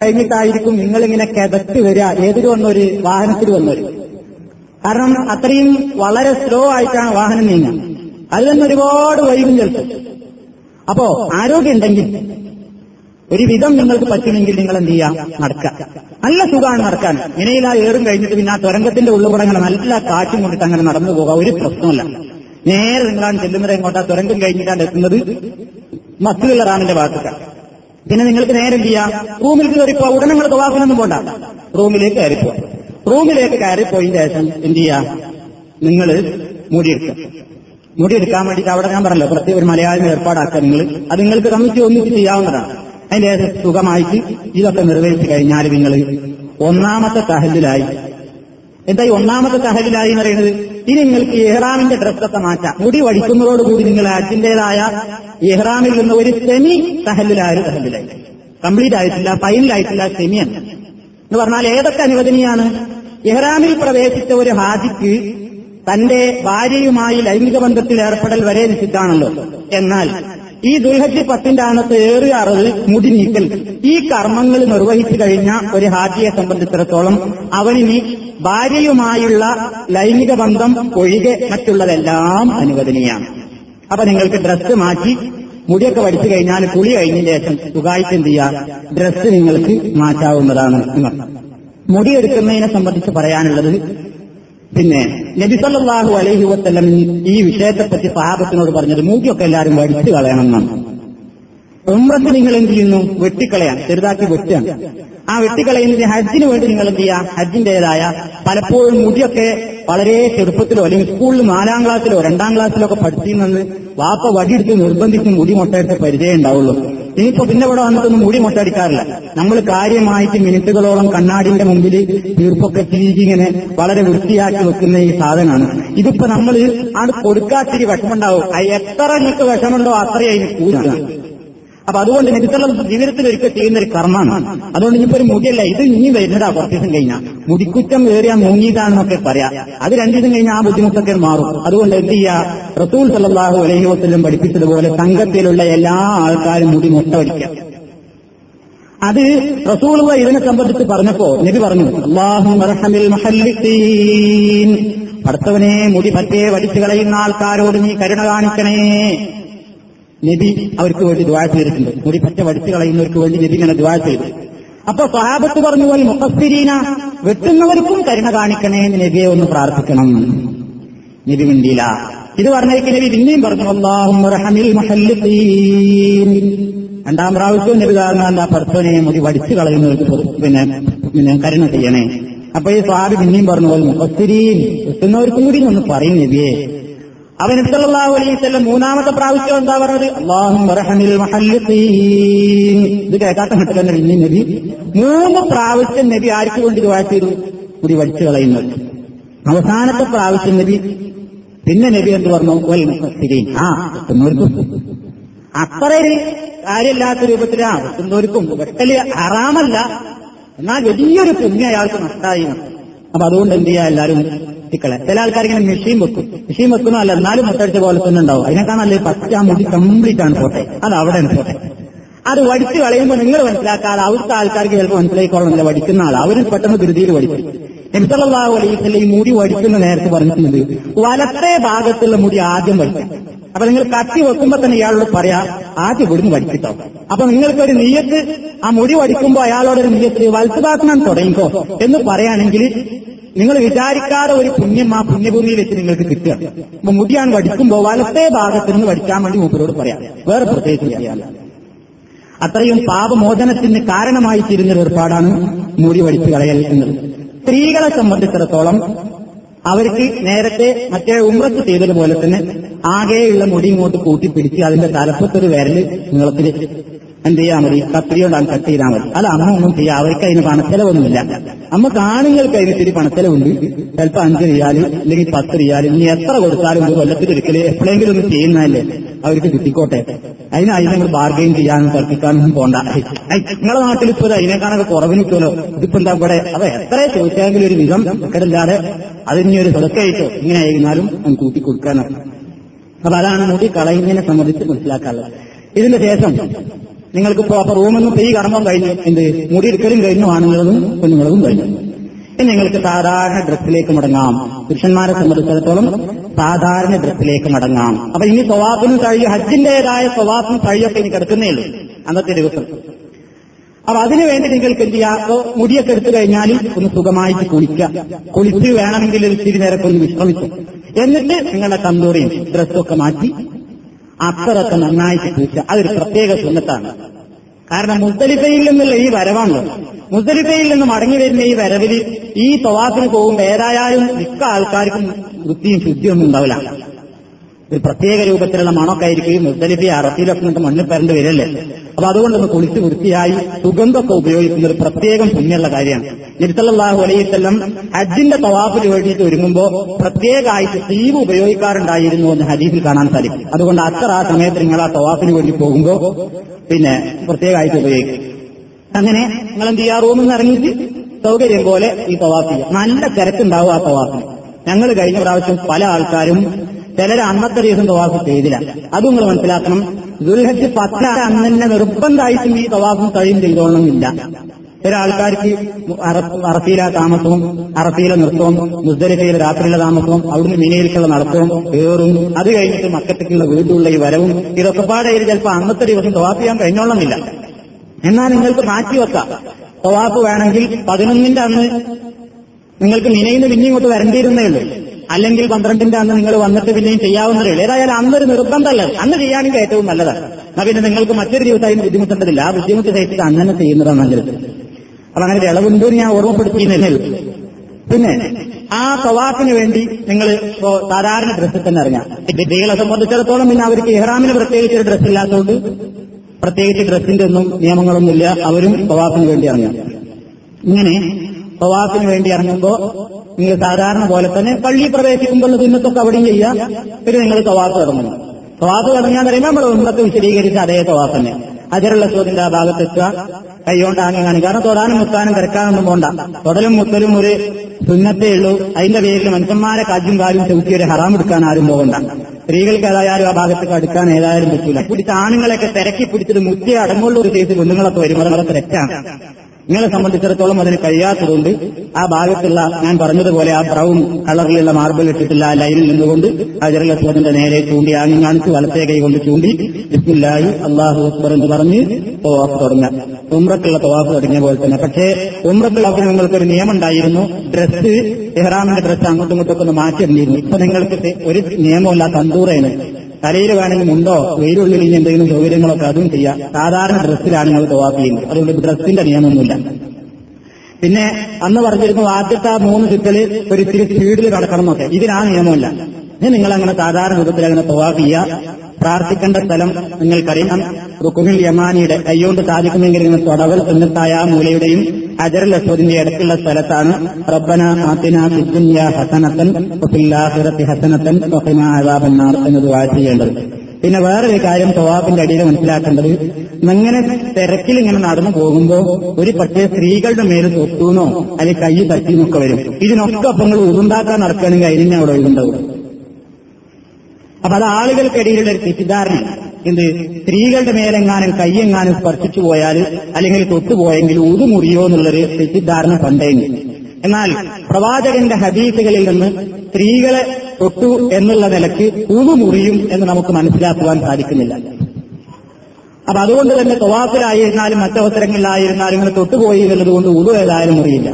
കഴിഞ്ഞിട്ടായിരിക്കും നിങ്ങളിങ്ങനെ കിതച്ച് വരിക. ഏതൊരു വന്നൊരു വാഹനത്തിൽ വന്നൊരു കാരണം അത്രയും വളരെ സ്ലോ ആയിട്ടാണ് വാഹനം നീങ്ങുക. അതിൽ നിന്ന് ഒരുപാട് വൈകും ചിലപ്പോൾ അപ്പോ ആരോഗ്യം ഉണ്ടെങ്കിൽ ഒരു വിധം നിങ്ങൾക്ക് പറ്റുമെങ്കിൽ നിങ്ങൾ എന്ത് ചെയ്യാം നടക്കുക. നല്ല സുഖമാണ് നടക്കാൻ. ഇനയിൽ ആ ഏറും കഴിഞ്ഞിട്ട് പിന്നെ ആ തുരങ്കത്തിന്റെ ഉള്ളുപടങ്ങൾ നല്ല കാറ്റും കൊണ്ടിട്ട് അങ്ങനെ നടന്നു പോകാം ഒരു പ്രശ്നമല്ല നേരെ നിങ്ങളാണ് ചെല്ലുന്നത് എങ്ങോട്ടാ? തുരങ്കം കഴിഞ്ഞിട്ടാണ് എത്തുന്നത്. മസ്തുള്ള റാമിന്റെ ഭാഗത്തൊക്കെ പിന്നെ നിങ്ങൾക്ക് നേരം എന്ത് ചെയ്യാം? റൂമിൽ കയറിപ്പോ ഉടനെ നിങ്ങൾ തവാഫിനൊന്നും പോണ്ട. റൂമിലേക്ക് കയറിപ്പോ റൂമിലേക്ക് കയറിപ്പോയതിന് ശേഷം എന്ത് ചെയ്യാ? നിങ്ങൾ മുടിയെടുക്കുക. മുടിയെടുക്കാൻ വേണ്ടിയിട്ട് അവിടെ ഞാൻ പറഞ്ഞല്ലോ പ്രത്യേക ഒരു മലയാളം ഏർപ്പാടാക്കുക നിങ്ങൾ അത് നിങ്ങൾക്ക് കമ്മിറ്റി ഒന്നിച്ച് ചെയ്യാവുന്നതാണ്. അതിന്റെ സുഖമായിട്ട് ഇതൊക്കെ നിർവഹിച്ചു കഴിഞ്ഞാൽ നിങ്ങൾ ഒന്നാമത്തെ തഹലിലായി എന്താ ഈ ഒന്നാമത്തെ തഹലിലായി എന്ന് പറയുന്നത്? ഇനി നിങ്ങൾക്ക് എഹ്റാമിന്റെ ഡ്രസ്സൊക്കെ മാറ്റാം. മുടി വടിക്കുന്നതോടുകൂടി നിങ്ങൾ അതിന്റേതായ എഹ്റാമിൽ നിന്ന് ഒരു സെമി തഹലിലായ ഒരു തഹലിലായി. കംപ്ലീറ്റ് ആയിട്ടില്ല ഫൈനലായിട്ടില്ല സെമിയാണ് എന്ന് പറഞ്ഞാൽ ഏതൊക്കെ അനുവദനീയാണ്? എഹ്റാമിൽ പ്രവേശിച്ച ഒരു ഹാജിക്ക് തന്റെ ഭാര്യയുമായി ലൈംഗിക ബന്ധത്തിൽ ഏർപ്പെടൽ വരെ നിശ്ചിതാണല്ലോ എന്നാൽ ഈ ദുൽഹജ് പത്തിന്റെ അകത്ത് ഏറിയ അറിവ് മുടി നീക്കൽ. ഈ കർമ്മങ്ങൾ നിർവഹിച്ചു കഴിഞ്ഞ ഒരു ഹാജിയെ സംബന്ധിച്ചിടത്തോളം അവനിനി ഭാര്യയുമായുള്ള ലൈംഗിക ബന്ധം ഒഴികെ മറ്റുള്ളതെല്ലാം അനുവദനീയാണ് അപ്പൊ നിങ്ങൾക്ക് ഡ്രസ്സ് മാറ്റി മുടിയൊക്കെ വടിച്ചു കഴിഞ്ഞാൽ കുളി കഴിഞ്ഞ ശേഷം സുഖായിട്ട് എന്ത് ചെയ്യുക ഡ്രസ്സ് നിങ്ങൾക്ക് മാറ്റാവുന്നതാണ് മുടി എടുക്കുന്നതിനെ സംബന്ധിച്ച് പറയാനുള്ളത് പിന്നെ നബിസല്ലാഹു അലൈഹി വസ്ലം ഈ വിഷയത്തെപ്പറ്റി സഹാബത്തിനോട് പറഞ്ഞത് മൂക്കിയൊക്കെ എല്ലാവരും വടിച്ചു കളയണമെന്നാണ് ഉമ്രത്ത് നിങ്ങൾ എന്ത് ചെയ്യുന്നു? വെട്ടിക്കളയാണ്. ചെറുതാക്കി വെട്ടിയാണ് ആ വെട്ടിക്കളയുന്നതിന് ഹജ്ജിന് വേണ്ടി നിങ്ങൾ എന്ത് ചെയ്യുക? ഹജ്ജിന്റേതായ പലപ്പോഴും മുടിയൊക്കെ വളരെ ചെറുപ്പത്തിലോ അല്ലെങ്കിൽ സ്കൂളിൽ നാലാം ക്ലാസ്സിലോ രണ്ടാം ക്ലാസ്സിലോ ഒക്കെ പഠിച്ചിരുന്നെന്ന് വാപ്പ വടിയെടുത്ത് നിർബന്ധിച്ച് മുടി മുട്ടയിട്ട് പരിചയം ഉണ്ടാവുള്ളൂ. ഇനിയിപ്പോ പിന്നെ ഇവിടെ വന്നിട്ടൊന്നും മുടി മുട്ടടിക്കാറില്ല നമ്മൾ കാര്യമായിട്ട് മിനിറ്റുകളോളം കണ്ണാടിന്റെ മുമ്പിൽ തീർപ്പൊക്കെ ചീകി ഇങ്ങനെ വളരെ വൃത്തിയാക്കി വെക്കുന്ന ഈ സാധനമാണ്. ഇതിപ്പോ നമ്മൾ ആണ് കൊടുക്കാത്തിരി വിഷമുണ്ടാവും. എത്ര നിങ്ങൾക്ക് വിഷമുണ്ടോ അത്രയായി കൂടുതലാണ് അപ്പൊ അതുകൊണ്ട് നബിത്തളം ജീവിതത്തിൽ ഒരിക്കൽ ചെയ്യുന്ന ഒരു കർമ്മമാണ്. അതുകൊണ്ട് ഇനിയിപ്പോ ഒരു മുടിയല്ല ഇത് ഇനി വരുന്നതാ കുറച്ച് ദിവസം കഴിഞ്ഞാൽ മുടിക്കുറ്റം ഏറിയ മൂങ്ങിയതാണെന്നൊക്കെ പറയാം. അത് രണ്ടു ദിവസം കഴിഞ്ഞാൽ ആ ബുദ്ധിമുട്ടൊക്കെ മാറും. അതുകൊണ്ട് എന്ത് ചെയ്യാ? റസൂൽ സല്ലാഹു അലൈഹി വസ്ലം പഠിപ്പിച്ചതുപോലെ സംഘത്തിലുള്ള എല്ലാ ആൾക്കാരും മുടി മുട്ട വടിക്കാം. അത് റസൂൾ ഇതിനെ സംബന്ധിച്ച് പറഞ്ഞപ്പോ നബി പറഞ്ഞു അള്ളാഹു പഠിത്തവനെ മുടി പറ്റേ വടിച്ചു കളയുന്ന ആൾക്കാരോട് നീ കരുണ കാണിക്കണേ. നബി അവർക്ക് വേണ്ടി ദ്വാ ചെയ്തിട്ടുണ്ട്. മുടി വടിച്ചു കളയുന്നവർക്ക് വേണ്ടി നബി ഇങ്ങനെ ദ്വാ ചെയ്തു. അപ്പൊ സ്വഹാബത്ത് പറഞ്ഞു പോയി മുഖസ്ഥിരീന വെട്ടുന്നവർക്കും കരുണ കാണിക്കണേ എന്ന് നബിയെ ഒന്ന് പ്രാർത്ഥിക്കണം. നബി മിണ്ടിയില്ല. ഇത് പറഞ്ഞേക്ക് നബി പിന്നെയും പറഞ്ഞു രണ്ടാം പ്രാവശ്യവും നബി കാരണം എന്താ പഠിത്തനെ മുടി വടിച്ചു കളയുന്നവർക്ക് പിന്നെ പിന്നെ കരുണ ചെയ്യണേ. അപ്പൊ ഈ സ്വാബി പിന്നെയും പറഞ്ഞു പോലെ മുഖസ്ഥിരീൻ വെട്ടുന്നവർക്കും കൂടി ഒന്ന് പറയും നബിയെ. അവൻ സല്ലല്ലാഹു അലൈഹി വസല്ലം മൂന്നാമത്തെ പ്രാവശ്യം എന്താ പറഞ്ഞത്? മുഹല്ലിഖീൻ ഇത് കേൾക്കാത്ത മട്ടിൽ ഇനി നബി? മൂന്ന് പ്രാവശ്യം നബി ആർക്ക് വേണ്ടി ദുആ ചെയ്തു? കൂടി വലിച്ചു കളയുന്നത്. അവസാനത്തെ പ്രാവശ്യം നബി പിന്നെ നബി എന്ത് പറഞ്ഞു? വൽ മുഖസ്സിരീൻ ആ എത്തുന്നവർക്കും അത്ര ഒരു കാര്യമില്ലാത്ത രൂപത്തിൽ ആ എത്തുന്നവർക്കും വെട്ടൽ ഹറാമല്ല. എന്നാൽ വലിയൊരു പുണ്യ അയാൾക്ക് നഷ്ടമായി. അപ്പൊ അതുകൊണ്ട് എന്ത് ചെയ്യാ എല്ലാവരും? കുട്ടികളെ ചില ആൾക്കാർ ഇങ്ങനെ മെഷീൻ വെക്കും മെഷീൻ വെക്കുന്നതല്ല എന്നാലും മുട്ടടിച്ച പോലെ തന്നെ ഉണ്ടാവും. അതിനെക്കാണല്ലേ പച്ച ആ മുടി കംപ്ലീറ്റ് ആണ് പോട്ടെ. അത് അവിടെയാണ് പോട്ടെ. അത് വടിച്ച് കളയുമ്പോൾ നിങ്ങൾ മനസ്സിലാക്കാതെ അവിടുത്തെ ആൾക്കാർക്ക് ചിലപ്പോൾ മനസ്സിലായിക്കോളന്നില്ല വടിക്കുന്ന ആൾ അവർ പെട്ടെന്ന് ധൃതിയിൽ വടിക്കും. നബിസല്ലാഹു അലൈഹില്ല ഈ മുടി വടിക്കുന്ന നേരത്തെ പറഞ്ഞിട്ടുണ്ട്. വലത്തെ ഭാഗത്തുള്ള മുടി ആദ്യം വടിക്കും. അപ്പൊ നിങ്ങൾ കത്തി വെക്കുമ്പോ തന്നെ ഇയാളോട് പറയാ ആദ്യം ഇവിടുന്ന് വടിച്ചിട്ടോ. അപ്പൊ നിങ്ങൾക്കൊരു നീയത്ത് ആ മുടി വടിക്കുമ്പോ അയാളോടൊരു നീയത്ത് വലത്തുഭാഗം തുടങ്ങിക്കോ എന്ന് പറയുകയാണെങ്കിൽ നിങ്ങൾ വിചാരിക്കാതെ ഒരു പുണ്യം ആ പുണ്യഭൂമിയിൽ വെച്ച് നിങ്ങൾക്ക് കിട്ടുക. അപ്പൊ മുടിയാൻ വടിക്കുമ്പോ വലത്തെ ഭാഗത്ത് നിന്ന് വടിക്കാൻ വേണ്ടി മൂപ്പരോട് പറയാം. വേറെ പ്രത്യേകിച്ച് പറയാം അത്രയും പാപമോചനത്തിന് കാരണമായി തീരുന്ന ഏർപ്പാടാണ് മുടി വടിച്ചു കളയൽ എന്നത് സ്ത്രീകളെ സംബന്ധിച്ചിടത്തോളം അവർക്ക് നേരത്തെ മറ്റേ ഉമ്രത്ത് ചെയ്തതുപോലെ തന്നെ ആകെയുള്ള മുടി ഇങ്ങോട്ട് കൂട്ടിപ്പിടിച്ച് അതിന്റെ തലപ്പത്തൊരു വിരൽ നീളത്തിൽ എന്ത് ചെയ്യാൻ മതി? കത്രി കൊണ്ടാണ് കട്ട് ചെയ്താൽ മതി. അല്ല അമ്മ ഒന്നും ചെയ്യാം. അവർക്ക് അതിന് പണച്ചെലവൊന്നുമില്ല അമ്മ കാണുങ്ങൾക്ക് അതിന് ഇത്തിരി പണച്ചെലവുണ്ട് ചിലപ്പോൾ അഞ്ച് റിയാൽ അല്ലെങ്കിൽ പത്ത് റിയാൽ ഇനി എത്ര കൊടുത്താലും ഒരു കൊല്ലത്തിൽ ഒരിക്കൽ എപ്പോഴെങ്കിലും ഒന്ന് ചെയ്യുന്നതല്ലേ? അവർക്ക് കിട്ടിക്കോട്ടെ. അതിനായി നമ്മൾ ബാർഗെയിൻ ചെയ്യാനും തർക്കിക്കാനൊന്നും പോണ്ട. നിങ്ങളുടെ നാട്ടിൽ ഇപ്പൊ അതിനേക്കാണൊക്കെ കുറവിന് നിൽക്കുമല്ലോ ഇതിപ്പോ എന്താ ഇവിടെ? അവ എത്ര ചോദിച്ചെങ്കിലും ഒരു വിധം ഇക്കടില്ലാതെ അതിന് ഒരു സ്വതക്കായിട്ടോ ഇങ്ങനെ ആയിരുന്നാലും നമുക്ക് കൂട്ടി കൊടുക്കാനാണ്. അപ്പൊ അതാണ് മുടി കളയുന്നതിനെ സംബന്ധിച്ച് മനസ്സിലാക്കാനുള്ളത്. ഇതിന്റെ ശേഷം നിങ്ങൾക്ക് അപ്പൊ റൂമിൽ നിന്ന് പെയ് കടമ്പം കഴിഞ്ഞു. എന്ത്? മുടി എടുക്കലും കഴിഞ്ഞു. ആണുങ്ങളതും പെണ്ണുങ്ങളതും കഴിഞ്ഞു. ഇനി നിങ്ങൾക്ക് സാധാരണ ഡ്രസ്സിലേക്ക് മടങ്ങാം. പുരുഷന്മാരെ സംബന്ധിച്ചിടത്തോളം സാധാരണ ഡ്രസ്സിലേക്ക് മടങ്ങാം. അപ്പൊ ഇനി സ്വവാപ്പിനും കഴിയും ഹജ്ജിന്റേതായ സ്വവാപ്പും കഴിയൊക്കെ ഇനി കിടക്കുന്നേ ഉള്ളൂ. അന്നത്തെ ദിവസം. അപ്പൊ അതിനുവേണ്ടി നിങ്ങൾക്ക് എന്ത് ചെയ്യാം? മുടിയൊക്കെ എടുത്തു കഴിഞ്ഞാൽ ഒന്ന് സുഖമായിട്ട് കുളിക്കാം കുളിച്ച് വേണമെങ്കിൽ ഒരു ചിരി നേരൊക്കെ ഒന്ന് വിശ്രമിക്കും എന്നിട്ട് നിങ്ങളുടെ കന്തൂറിയും ഡ്രസ്സൊക്കെ മാറ്റി അത്തറൊക്കെ നന്നായിട്ട് പൂച്ച അതൊരു പ്രത്യേക സുന്നത്താണ്. കാരണം മുസ്തലിഫയിൽ നിന്നുള്ള ഈ വരവാണല്ലോ മുസ്തലിഫയിൽ നിന്ന് മടങ്ങി വരുന്ന ഈ വരവിൽ ഈ തവാസിന് പോകുമ്പോൾ ഏതായാലും മിക്ക ആൾക്കാർക്കും വൃത്തിയും ശുദ്ധിയൊന്നും ഉണ്ടാവില്ല. പ്രത്യേക രൂപത്തിലുള്ള മണമൊക്കെ ആയിരിക്കും മുസ്തലിഫി അറത്തിയിലൊക്കെ നിന്നിട്ട് മണ്ണിൽ പരണ്ട് വരല്ലേ? അപ്പൊ അതുകൊണ്ടൊന്ന് കുളിച്ച് വൃത്തിയായി സുഗന്ധമൊക്കെ ഉപയോഗിക്കുന്ന ഒരു പ്രത്യേകം പുണ്യമുള്ള കാര്യമാണ്. നിരുത്തലാഹു അലൈത്തല്ലം ഹജ്ജിന്റെ തവാഫിന് വേണ്ടിയിട്ട് ഒരുങ്ങുമ്പോൾ പ്രത്യേകമായിട്ട് തീവ് ഉപയോഗിക്കാറുണ്ടായിരുന്നു എന്ന് ഹദീസിൽ കാണാൻ സാധിക്കും. അതുകൊണ്ട് അത്ര ആ സമയത്ത് നിങ്ങൾ ആ തവാഫിന് വേണ്ടി പോകുമ്പോൾ പിന്നെ പ്രത്യേകമായിട്ട് ഉപയോഗിക്കും. അങ്ങനെ നിങ്ങൾ എന്ത് ചെയ്യാ? റൂമിൽ നിന്ന് ഇറങ്ങിയിട്ട് സൗകര്യം പോലെ ഈ തവാഫ് ചെയ്യാം നല്ല തിരക്കുണ്ടാവും ആ തവാഫിന്. ഞങ്ങൾ കഴിഞ്ഞ പ്രാവശ്യം പല ആൾക്കാരും ചിലർ അന്നത്തെ ദിവസം തവാഫ് ചെയ്തില്ല. അതും നിങ്ങൾ മനസ്സിലാക്കണം. ദുൽഹജ് പത്ത അന്ന് തന്നെ നിർബന്ധമായിട്ടും ഈ തവാഫും കഴിയും ചെയ്തോളണമെന്നില്ല ചില ആൾക്കാർക്ക് അറഫീല താമസവും അറഫീല നൃത്തവും മുസ്ദലിഫയിലെ രാത്രിയിലെ താമസവും അവിടുന്ന് മീനയിലേക്കുള്ള നടത്തവും കയറും അത് കഴിഞ്ഞിട്ട് മക്കത്തേക്കുള്ള വീട്ടിലുള്ള ഈ വരവും ഇതൊക്കെ പാടെ ചിലപ്പോൾ അന്നത്തെ ദിവസം തവാഫ് ചെയ്യാൻ കഴിഞ്ഞോളണമെന്നില്ല എന്നാൽ നിങ്ങൾക്ക് മാറ്റിവെക്കാം തവാഫ് വേണമെങ്കിൽ പതിനൊന്നിന്റെ അന്ന് നിങ്ങൾക്ക് മിനയിൽ നിന്ന് പിന്നെ ഇങ്ങോട്ട് വരേണ്ടിയിരുന്നേ ഉള്ളൂ. അല്ലെങ്കിൽ പന്ത്രണ്ടിന്റെ അന്ന് നിങ്ങൾ വന്നിട്ട് പിന്നെയും ചെയ്യാവുന്നതേ ഉള്ളൂ. ഏതായാലും അന്നൊരു നിർബന്ധമല്ല. അന്ന് ചെയ്യാണെങ്കിൽ ഏറ്റവും നല്ലതാണ്. എന്നാ പിന്നെ നിങ്ങൾക്ക് മറ്റൊരു ദിവസമായി ബുദ്ധിമുട്ടേണ്ടതില്ല ആ ബുദ്ധിമുട്ട് സഹിച്ചിട്ട് അങ്ങനെ ചെയ്യുന്നതാണ് നല്ലത് അപ്പൊ അങ്ങനെ ഇളവുണ്ട് ഞാൻ ഓർമ്മപ്പെടുത്തിയിരുന്നേ ഉള്ളൂ പിന്നെ ആ തവാഫിന് വേണ്ടി നിങ്ങൾ ഇപ്പോ സാധാരണ ഡ്രസ്സിൽ തന്നെ ഇറങ്ങാം സ്ത്രീകളെ സംബന്ധിച്ചിടത്തോളം പിന്നെ അവർക്ക് ഇഹ്റാമിന് പ്രത്യേകിച്ച് ഒരു ഡ്രസ്സ് ഇല്ലാത്തതുകൊണ്ട് പ്രത്യേകിച്ച് ഡ്രസ്സിന്റെ ഒന്നും നിയമങ്ങളൊന്നുമില്ല. അവരും തവാഫിന് വേണ്ടി ഇറങ്ങാം ഇങ്ങനെ തവാഫിന് വേണ്ടി ഇറങ്ങുമ്പോ നിങ്ങൾ സാധാരണ പോലെ തന്നെ പള്ളി പ്രവേശിക്കുമ്പോൾ സുന്നത്തൊക്കെ അവിടെയും ചെയ്യാം. പിന്നെ നിങ്ങൾ തവാഫ് തുടങ്ങണം തവാഫ് തുടങ്ങിയാൽ പറയുമ്പോൾ നമ്മൾ ഉമ്മത്ത് വിശദീകരിച്ച അതേ തവാഫ് തന്നെ. അജറുള്ള ചോദ്യന്റെ ആ ഭാഗത്തെത്തുക കൈകൊണ്ട് ആങ്ങി കാണും കാരണം തൊടാനും മുത്താനും തിരക്കാനൊന്നും പോണ്ട. തൊടലും മുത്തലും ഒരു സുന്നത്തേ ഉള്ളൂ. അതിന്റെ പേരിൽ മനുഷ്യന്മാരെ കാജും കാലും ചവിട്ടി ഒരു ഹറാം എടുക്കാൻ ആരും പോകണ്ട. സ്ത്രീകൾക്ക് ഏതായാലും ആ ഭാഗത്തേക്ക് അടുക്കാൻ ഏതായാലും പറ്റൂല. പിടിച്ച ആണുങ്ങളെയൊക്കെ തിരക്കി പിടിച്ചിട്ട് മുത്തി അടങ്ങുള്ള ഒരു കേസ് കുഞ്ഞുങ്ങളൊക്കെ വരും അത് വളരെ തെറ്റാണ് നിങ്ങളെ സംബന്ധിച്ചിടത്തോളം അതിന് കഴിയാത്തതുകൊണ്ട് ആ ഭാഗത്തുള്ള ഞാൻ പറഞ്ഞതുപോലെ ആ ബ്രൗൺ കളറിലുള്ള മാർബിൾ ഇട്ടിട്ടുള്ള ആ ലൈനിൽ നിന്നുകൊണ്ട് അജറലസ്വദിന്റെ നേരെ ചൂണ്ടി ആങ്ങി കാണിച്ച് വലത്തേ കൈ കൊണ്ട് ചൂണ്ടി ബിസ്മില്ലായി അള്ളാഹു അക്ബർ എന്ന് പറഞ്ഞ് തോവാഫ് തുടങ്ങാം ഉമ്രക്കുള്ള തോവാഫ് തുടങ്ങിയ പോലെ തന്നെ. പക്ഷേ ഉമ്രക്കുള്ള നിങ്ങൾക്ക് ഒരു നിയമം ഉണ്ടായിരുന്നു ഡ്രസ്സ് എഹ്റാമിന്റെ ഡ്രസ്സ് അങ്ങോട്ടും ഇങ്ങോട്ടും ഒന്ന് മാറ്റിയിരുന്നിരുന്നു ഇപ്പൊ നിങ്ങൾക്ക് ഒരു നിയമമില്ല തന്തൂറയാണ് തലയിൽ വേണമെങ്കിൽ ഉണ്ടോ വെയിലുള്ളിൽ ഇനി എന്തെങ്കിലും സൗകര്യങ്ങളൊക്കെ അതും ചെയ്യാം. സാധാരണ ഡ്രസ്സിലാണ് നിങ്ങൾ തവാഫ് ചെയ്യുന്നത്. അതുകൊണ്ട് ഡ്രസ്സിന്റെ നിയമമൊന്നുമില്ല. പിന്നെ അന്ന് പറഞ്ഞിരുന്നു ആദ്യത്തെ മൂന്ന് ചുറ്റൽ ഒരു ഇത്തിരി സ്പീഡിൽ കടക്കണം എന്നൊക്കെ ഇതിനാ നിയമമില്ല. ഇനി നിങ്ങൾ അങ്ങനെ സാധാരണ രൂപത്തിൽ അങ്ങനെ തവാഫ് ചെയ്യുക. പ്രാർത്ഥിക്കേണ്ട സ്ഥലം നിങ്ങൾക്കറിയാം. റുക്കുഹിൽ യമാനിയുടെ കൈകൊണ്ട് സാധിക്കുമെങ്കിൽ നിങ്ങൾ തൊടവൽ സുന്നത്തായ മൂലയുടെയും അജറൽ അടുത്തുള്ള സ്ഥലത്താണ് റബ്ബന ആത്തിന ഫിദ്ദുനിയ ഹസനത്തൻ വഫില്ലാഹിറത്തി ഹസനത്തൻ വഖിന അദാബന്നാർ എന്ന് ദുആ ചെയ്യേണ്ടത്. പിന്നെ വേറൊരു കാര്യം സ്വാബിന്റെ അടിയിൽ മനസ്സിലാക്കേണ്ടത് ഇങ്ങനെ തിരക്കിൽ ഇങ്ങനെ നടന്നു പോകുമ്പോൾ ഒരു പക്ഷേ സ്ത്രീകളുടെ മേൽ തൊട്ടൂന്നോ അല്ലെങ്കിൽ കൈ തട്ടിന്നൊക്കെ വരും. ഇതിനൊക്കെ അപ്പൊ നിങ്ങൾ ഉറുണ്ടാക്കാൻ നടക്കുകയാണെങ്കിൽ അതിനെ അവിടെ ഉണ്ടാവും അപ്പൊ അത് ആളുകൾക്കിടയിലുള്ള ഒരു തെറ്റിദ്ധാരണ എന്ത്? സ്ത്രീകളുടെ മേലെങ്ങാനും കയ്യെങ്ങാനും സ്പർശിച്ചു പോയാൽ അല്ലെങ്കിൽ തൊട്ടുപോയെങ്കിൽ ഊതു മുറിയോ എന്നുള്ളൊരു തെറ്റിദ്ധാരണ പണ്ടേങ്കിൽ എന്നാൽ പ്രവാചകന്റെ ഹദീസുകളിൽ നിന്ന് സ്ത്രീകളെ തൊട്ടു എന്നുള്ള നിലയ്ക്ക് ഊതു മുറിയും എന്ന് നമുക്ക് മനസ്സിലാക്കുവാൻ സാധിക്കുന്നില്ല. അപ്പൊ അതുകൊണ്ട് തന്നെ തൊവാഫിലായിരുന്നാലും മറ്റവസരങ്ങളിലായിരുന്നാലും ഇങ്ങനെ തൊട്ടുപോയി എന്നുള്ളത് കൊണ്ട് ഉതു ഏതായാലും മുറിയില്ല.